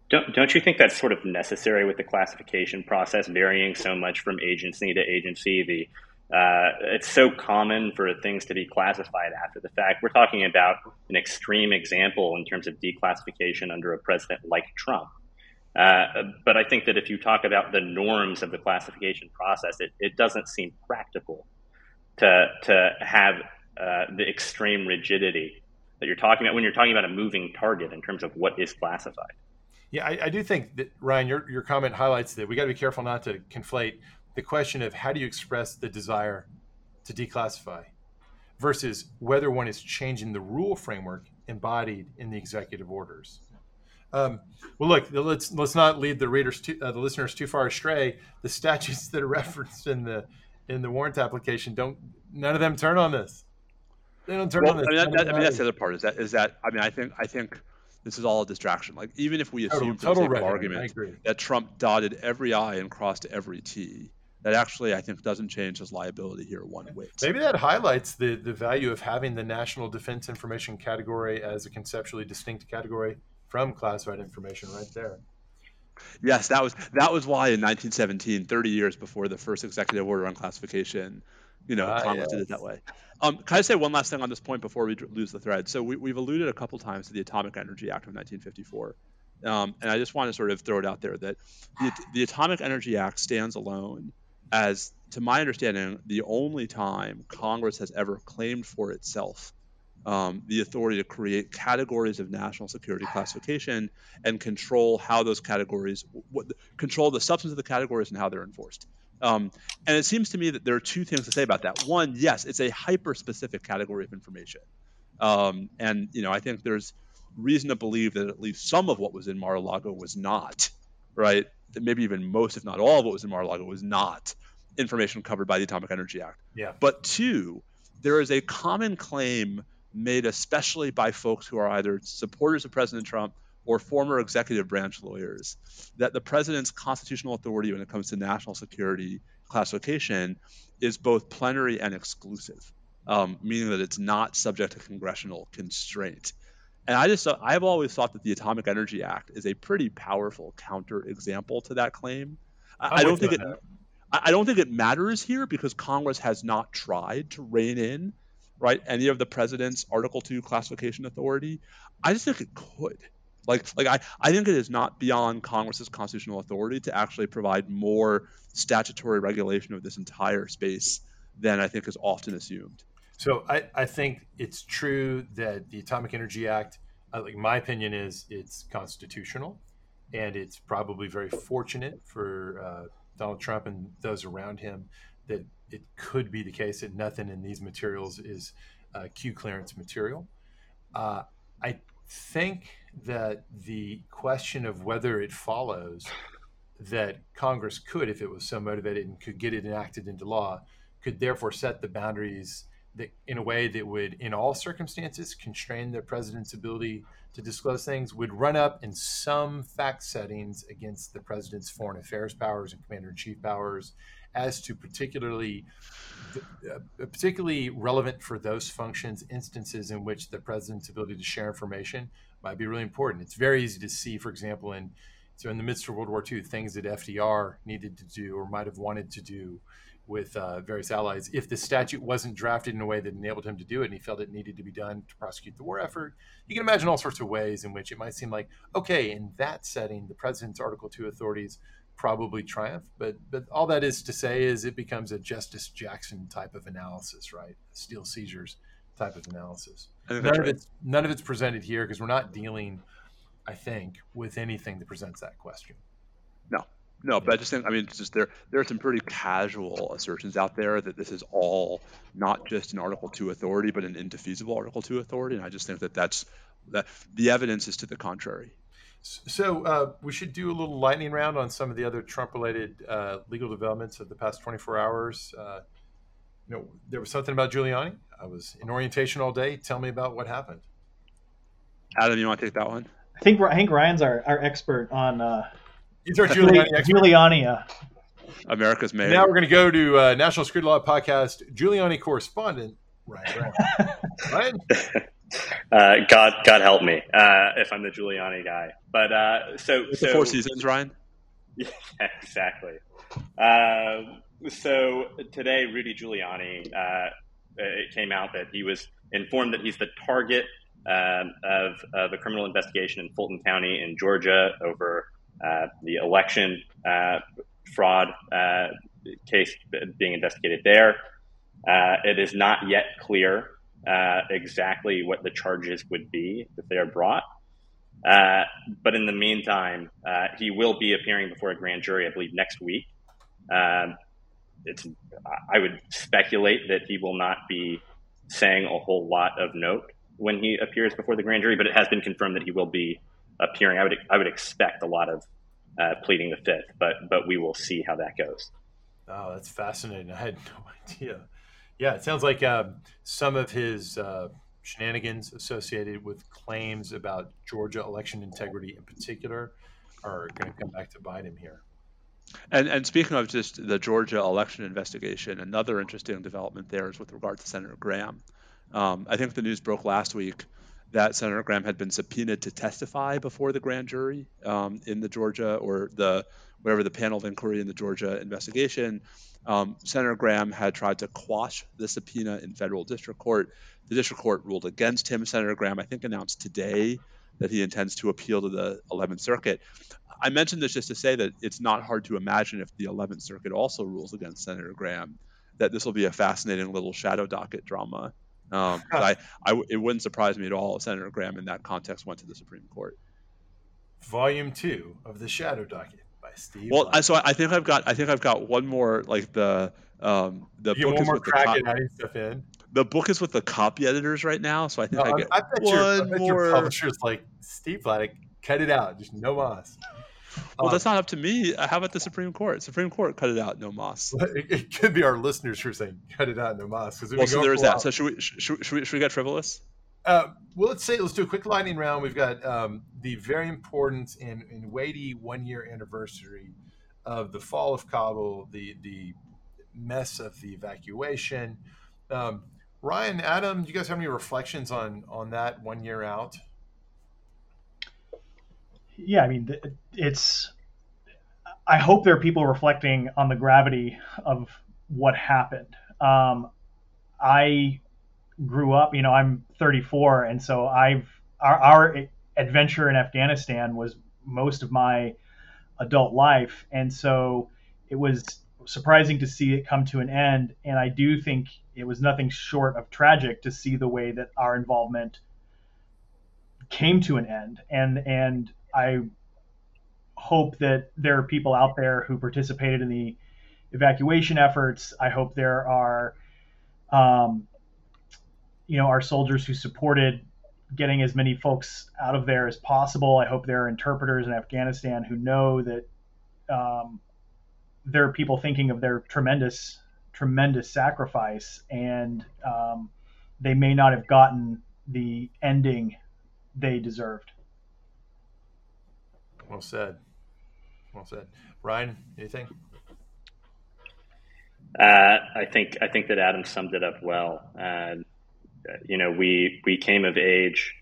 Don't don't you think that's sort of necessary with the classification process varying so much from agency to agency? The uh, it's so common for things to be classified after the fact. We're talking about an extreme example in terms of declassification under a president like Trump. Uh, but I think that if you talk about the norms of the classification process, it, it doesn't seem practical to, to have uh, the extreme rigidity that you're talking about when you're talking about a moving target in terms of what is classified. Yeah, I, I, do think that Ryan, your your comment highlights that we got to be careful not to conflate the question of how do you express the desire to declassify versus whether one is changing the rule framework embodied in the executive orders. Um, well, look, let's let's not lead the readers, too, uh, the listeners, too far astray. The statutes that are referenced in the in the warrant application don't none of them turn on this. They don't turn well, on this. I mean, that, that, I mean, that's the other part. Is that is that I mean, I think I think this is all a distraction. Like even if we assume total, total argument that Trump dotted every I and crossed every T, that actually I think doesn't change his liability here one whit. Maybe that highlights the the value of having the national defense information category as a conceptually distinct category from classified information right there. Yes, that was that was why in 1917, 30 years before the first executive order on classification, you know, ah, Congress yes. did it that way. Um, can I say one last thing on this point before we lose the thread? So we, have alluded a couple times to the Atomic Energy Act of 1954, um, and I just want to sort of throw it out there that the, the Atomic Energy Act stands alone as, to my understanding, the only time Congress has ever claimed for itself um, the authority to create categories of national security classification and control how those categories, what, control the substance of the categories and how they're enforced. Um, and it seems to me that there are two things to say about that. One, yes, it's a hyper-specific category of information, um, and you know I think there's reason to believe that at least some of what was in Mar-a-Lago was not, right? That maybe even most, if not all, of what was in Mar-a-Lago was not information covered by the Atomic Energy Act. Yeah. But two, there is a common claim made especially by folks who are either supporters of President Trump or former executive branch lawyers that the president's constitutional authority when it comes to national security classification is both plenary and exclusive, um, meaning that it's not subject to congressional constraint. And I just I've always thought that the Atomic Energy Act is a pretty powerful counterexample to that claim. I, I don't think it. I don't think it matters here because Congress has not tried to rein in right any of the president's article 2 classification authority i just think it could like like i i think it is not beyond congress's constitutional authority to actually provide more statutory regulation of this entire space than i think is often assumed so i i think it's true that the atomic energy act like my opinion is it's constitutional and it's probably very fortunate for uh, donald trump and those around him that it could be the case that nothing in these materials is uh, Q clearance material. Uh, I think that the question of whether it follows that Congress could, if it was so motivated and could get it enacted into law, could therefore set the boundaries that, in a way that would, in all circumstances, constrain the president's ability to disclose things, would run up in some fact settings against the president's foreign affairs powers and commander in chief powers as to particularly uh, particularly relevant for those functions instances in which the president's ability to share information might be really important. It's very easy to see, for example, in so in the midst of World War II, things that FDR needed to do or might have wanted to do with uh, various allies. If the statute wasn't drafted in a way that enabled him to do it, and he felt it needed to be done to prosecute the war effort, you can imagine all sorts of ways in which it might seem like, okay, in that setting, the president's Article Two authorities probably triumph. But but all that is to say is it becomes a Justice Jackson type of analysis, right? Steel seizures type of analysis. None right. of it's none of it's presented here because we're not dealing, I think, with anything that presents that question. No, no, but I just think I mean just there there are some pretty casual assertions out there that this is all not just an Article Two authority, but an indefeasible Article Two authority, and I just think that that's that the evidence is to the contrary. So uh, we should do a little lightning round on some of the other Trump-related uh, legal developments of the past 24 hours. Uh, you know, there was something about Giuliani. I was in orientation all day. Tell me about what happened. Adam, you want to take that one? I think I think Ryan's our, our expert on. Uh, He's our Giuliani. Giuliani. Uh, America's mayor. Now we're going to go to uh, National Security Law Podcast Giuliani correspondent Ryan. Ryan. Uh, God, God help me uh, if I'm the Giuliani guy. But uh, so, so the Four Seasons, Ryan. Yeah, exactly. Um, so today, Rudy Giuliani, uh, it came out that he was informed that he's the target um, of, of a criminal investigation in Fulton County in Georgia over uh, the election uh, fraud case being investigated there. it is not yet clear uh, exactly what the charges would be if they are brought. Uh, but in the meantime, uh, he will be appearing before a grand jury, I believe, next week. Um, it's I would speculate that he will not be saying a whole lot of note when he appears before the grand jury, but it has been confirmed that he will be appearing. I would I would expect a lot of uh, pleading the fifth, but but we will see how that goes. Oh, that's fascinating. I had no idea. Yeah, it sounds like um, some of his uh, shenanigans associated with claims about Georgia election integrity in particular are going to come back to bite him here. And and speaking of just the Georgia election investigation, another interesting development there is with regard to Senator Graham. Um, I think the news broke last week that Senator Graham had been subpoenaed to testify before the grand jury um, in the Georgia or the whatever the panel of inquiry in the Georgia investigation. Um, Senator Graham had tried to quash the subpoena in federal district court. The district court ruled against him. Senator Graham, I think, announced today that he intends to appeal to the 11th Circuit. I mentioned this just to say that it's not hard to imagine if the 11th Circuit also rules against Senator Graham, that this will be a fascinating little shadow docket drama. Um, I, I, it wouldn't surprise me at all if Senator Graham, in that context, went to the Supreme Court. Volume two of the Shadow Docket by Steve. Well, I, so I think I've got I think I've got one more like the um, the you book is with the cop- stuff in. The book is with the copy editors right now, so I think no, I get I bet one your, I bet more. Your publisher's like Steve Vladeck, cut it out, just no moss. Well, um, that's not up to me. How about the Supreme Court? Supreme Court cut it out, no moss. It, it could be our listeners who are saying cut it out, no moss. Well, so there's that. So should we should, should, we should we get frivolous? Uh, well, let's say let's do a quick lightning round. We've got um, the very important and, and weighty one year anniversary of the fall of Kabul, the the mess of the evacuation. Um, Ryan, Adam, do you guys have any reflections on on that one year out? Yeah, I mean, it's. I hope there are people reflecting on the gravity of what happened. Um, I grew up, you know, I'm 34, and so I've our, our adventure in Afghanistan was most of my adult life, and so it was surprising to see it come to an end. And I do think it was nothing short of tragic to see the way that our involvement came to an end. And and I hope that there are people out there who participated in the evacuation efforts. I hope there are, um, you know, our soldiers who supported getting as many folks out of there as possible. I hope there are interpreters in Afghanistan who know that um, there are people thinking of their tremendous, tremendous sacrifice, and um, they may not have gotten the ending they deserved. Well said. Well said. Ryan, anything? Uh, I think I think that Adam summed it up well. Uh, you know, we we came of age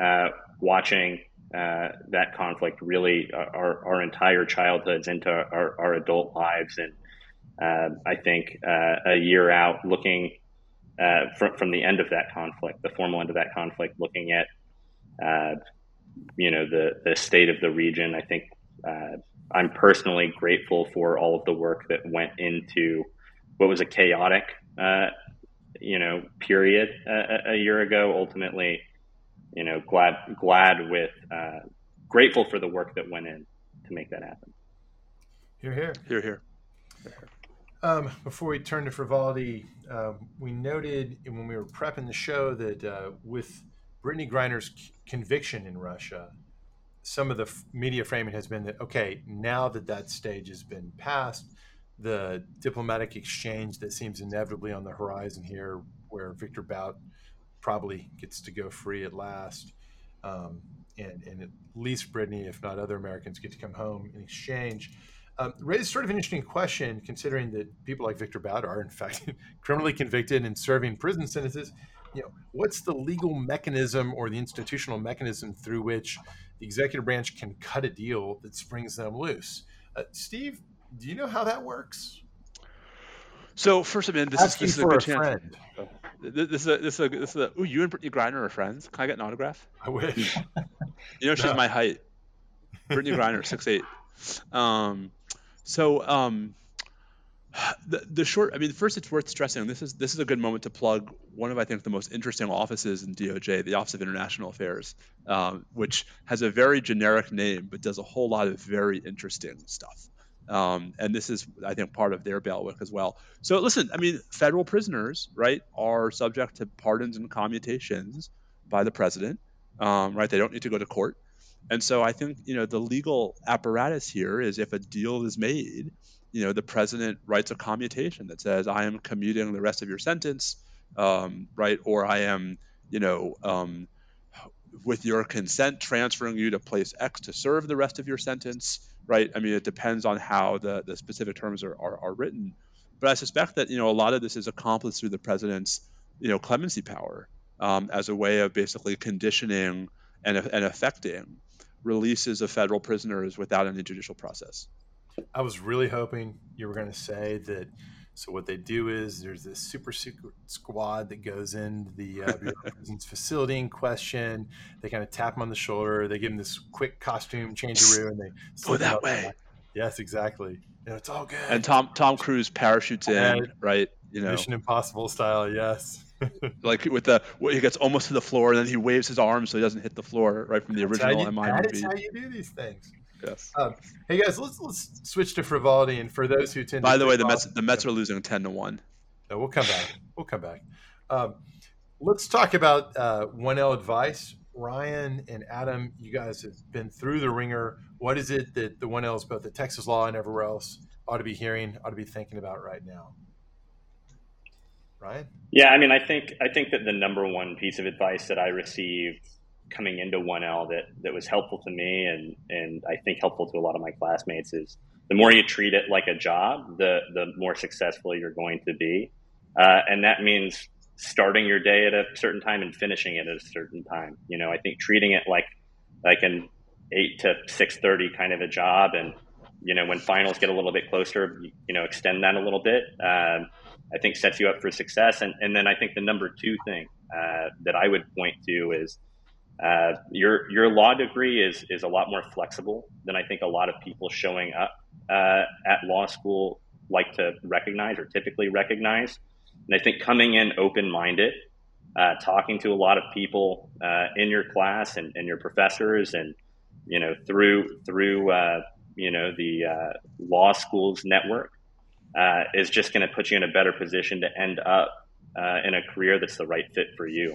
uh, watching uh, that conflict really uh, our, our entire childhoods into our, our adult lives, and uh, I think a year out, looking from from the end of that conflict, the formal end of that conflict, looking at you know the the state of the region. I think uh, I'm personally grateful for all of the work that went into what was a chaotic, uh, you know, period a, a, year ago. Ultimately, you know, glad glad with uh, grateful for the work that went in to make that happen. You're here, You're here, here, here. Um, before we turn to frivolity, uh, we noted when we were prepping the show that uh, with Brittney Griner's conviction in Russia, some of the f- media framing has been that okay, now that that stage has been passed, the diplomatic exchange that seems inevitably on the horizon here, where Victor Bout probably gets to go free at last, um, and, and at least Brittney, if not other Americans, get to come home in exchange. Um, raises sort of an interesting question, considering that people like Victor Bout are in fact criminally convicted and serving prison sentences you know, what's the legal mechanism or the institutional mechanism through which the executive branch can cut a deal that springs them loose? Uh, Steve, do you know how that works? So first of all, this is, this is a good a chance. Friend. This is a this is a this is a. Ooh, you and Brittney Griner are friends. Can I get an autograph? I wish. you know she's no. my height. Brittney Griner, six eight. Um, so um, The, the short, I mean, first, it's worth stressing. This is this is a good moment to plug one of I think the most interesting offices in DOJ, the Office of International Affairs, um, which has a very generic name but does a whole lot of very interesting stuff. Um, and this is, I think, part of their bailiwick as well. So, listen, I mean, federal prisoners, right, are subject to pardons and commutations by the president, um, right? They don't need to go to court. And so I think, you know, the legal apparatus here is if a deal is made, you know, the president writes a commutation that says, I am commuting the rest of your sentence, um, right? Or I am, you know, um, with your consent, transferring you to place X to serve the rest of your sentence, right? I mean, it depends on how the, the specific terms are, are, are written. But I suspect that, you know, a lot of this is accomplished through the president's, you know, clemency power um, as a way of basically conditioning and, and affecting releases of federal prisoners without any judicial process. I was really hoping you were going to say that. So what they do is there's this super secret squad that goes into the uh, prison's facility in question. They kind of tap him on the shoulder. They give him this quick costume changeroo, and they go that way. Yes, exactly. You know, it's all good. And Tom Tom Cruise parachutes in, right? You know, Mission Impossible style. Yes. like with the he gets almost to the floor and then he waves his arms so he doesn't hit the floor right from the original that movie. That's how you do these things. Yes. Um, hey guys, let's let's switch to frivolity. And for those who tend, by the way, the Mets the Mets are losing ten to one. No, we'll come back. We'll come back. Um, let's talk about uh, 1L advice. Ryan and Adam, you guys have been through the ringer. What is it that the 1Ls, both the Texas law and everywhere else, ought to be hearing, ought to be thinking about right now? Ryan? Yeah, I mean, I think I think that the number one piece of advice that I received coming into 1L that that was helpful to me and and I think helpful to a lot of my classmates is the more you treat it like a job, the the more successful you're going to be, uh, and that means starting your day at a certain time and finishing it at a certain time. You know, I think treating it like like an eight to six thirty kind of a job, and you know when finals get a little bit closer, you, you know extend that a little bit. Um, I think sets you up for success. And, and then I think the number two thing uh, that I would point to is uh, your your law degree is is a lot more flexible than I think a lot of people showing up uh, at law school like to recognize or typically recognize. And I think coming in open minded, uh, talking to a lot of people uh, in your class and, and your professors, and you know through through uh, you know the law schools network uh, is just going to put you in a better position to end up uh, in a career that's the right fit for you.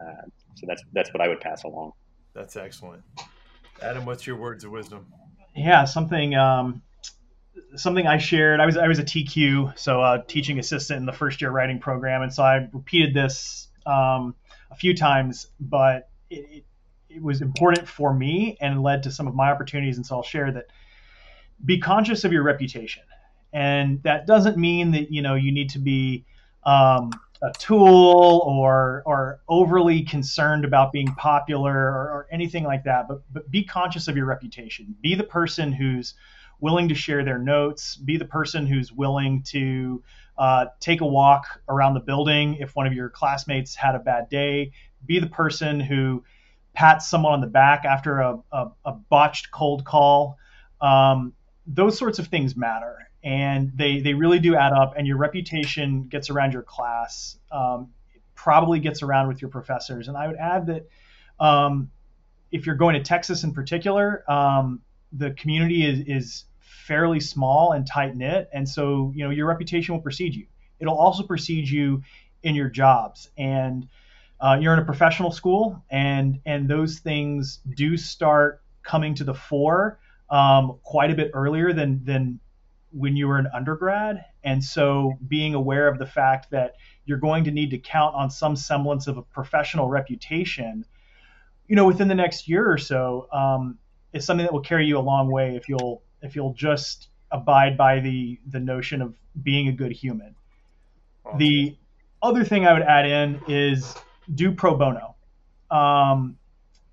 Uh, so that's that's what I would pass along. That's excellent. Adam, what's your words of wisdom? Yeah, something um, something I shared. I was I was a TQ, so a teaching assistant in the first year writing program, and so I repeated this um, a few times, but it, it, it was important for me and led to some of my opportunities. And so I'll share that. Be conscious of your reputation and that doesn't mean that you know you need to be um, a tool or or overly concerned about being popular or, or anything like that. But but be conscious of your reputation. Be the person who's willing to share their notes. Be the person who's willing to uh, take a walk around the building if one of your classmates had a bad day. Be the person who pats someone on the back after a, a, a botched cold call. Um, those sorts of things matter and they they really do add up. And your reputation gets around your class, um, probably gets around with your professors. And I would add that um, if you're going to Texas in particular, um, the community is is fairly small and tight knit, and so you know your reputation will precede you. It'll also precede you in your jobs and. Uh, you're in a professional school, and and those things do start coming to the fore um, quite a bit earlier than than when you were an undergrad. And so being aware of the fact that you're going to need to count on some semblance of a professional reputation, you know, within the next year or so, um, is something that will carry you a long way if you'll if you'll just abide by the the notion of being a good human. Awesome. The other thing I would add in is do pro bono. Um,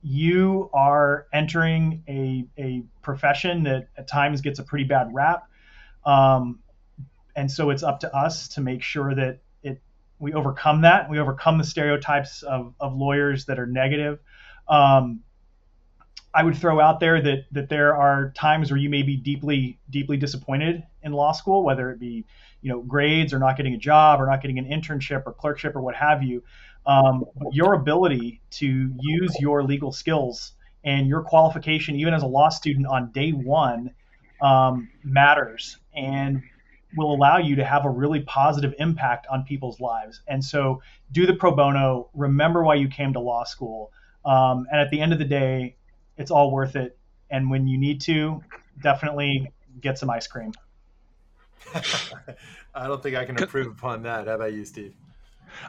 you are entering a, a profession that at times gets a pretty bad rap. Um, and so it's up to us to make sure that it we overcome that. We overcome the stereotypes of, of lawyers that are negative. Um, I would throw out there that that there are times where you may be deeply deeply disappointed in law school, whether it be you know grades or not getting a job or not getting an internship or clerkship or what have you. Um, your ability to use your legal skills and your qualification, even as a law student on day one, um, matters and will allow you to have a really positive impact on people's lives. And so, do the pro bono. Remember why you came to law school. Um, and at the end of the day, it's all worth it. And when you need to, definitely get some ice cream. I don't think I can improve upon that. How about you, Steve?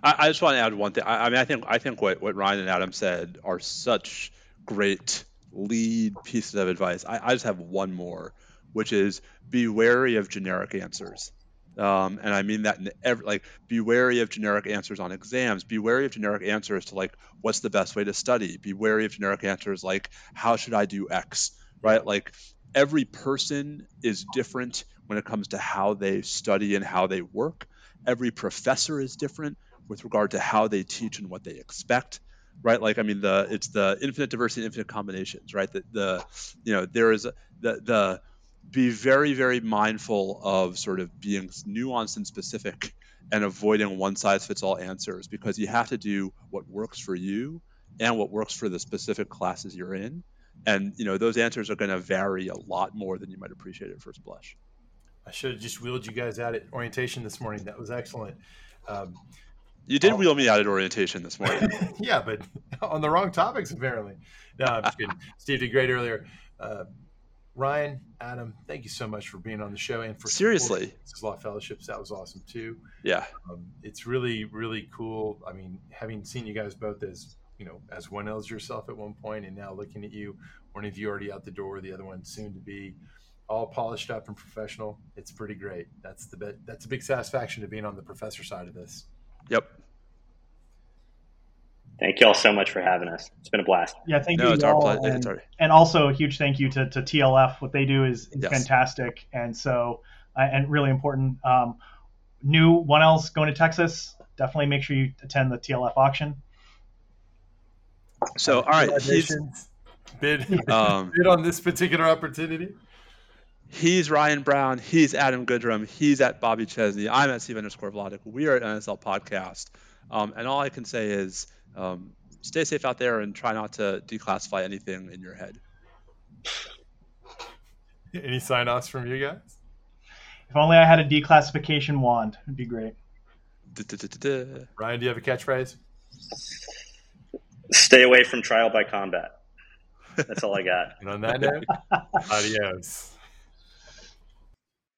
I, I just want to add one thing. I, I, mean, I think I think what, what Ryan and Adam said are such great lead pieces of advice. I, I just have one more, which is be wary of generic answers. Um, and I mean that in every like be wary of generic answers on exams. Be wary of generic answers to like what's the best way to study. Be wary of generic answers like how should I do X, right? Like every person is different when it comes to how they study and how they work. Every professor is different with regard to how they teach and what they expect right like i mean the it's the infinite diversity infinite combinations right the, the you know there is the the be very very mindful of sort of being nuanced and specific and avoiding one size fits all answers because you have to do what works for you and what works for the specific classes you're in and you know those answers are going to vary a lot more than you might appreciate at first blush i should have just wheeled you guys out at orientation this morning that was excellent um, you did oh. wheel me out at orientation this morning. yeah, but on the wrong topics apparently. No, I'm just kidding. Steve did great earlier. Uh, Ryan, Adam, thank you so much for being on the show and for seriously Law Fellowships. That was awesome too. Yeah, um, it's really really cool. I mean, having seen you guys both as you know as one as yourself at one point, and now looking at you, one of you already out the door, the other one soon to be, all polished up and professional. It's pretty great. That's the bit. That's a big satisfaction to being on the professor side of this. Yep. Thank you all so much for having us. It's been a blast. Yeah, thank no, you. It's all. Our and, and, also a huge thank you to, to TLF. What they do is, is yes. fantastic, and so uh, and really important. Um, new one else going to Texas. Definitely make sure you attend the TLF auction. So, all right, he's bid um, bid on this particular opportunity. He's Ryan Brown. He's Adam Goodrum. He's at Bobby Chesney. I'm at Steve underscore Vladeck. We are at NSL Podcast. Um, and all I can say is um, stay safe out there and try not to declassify anything in your head. Any sign offs from you guys? If only I had a declassification wand, it'd be great. Ryan, do you have a catchphrase? Stay away from trial by combat. That's all I got. and on that note, adios.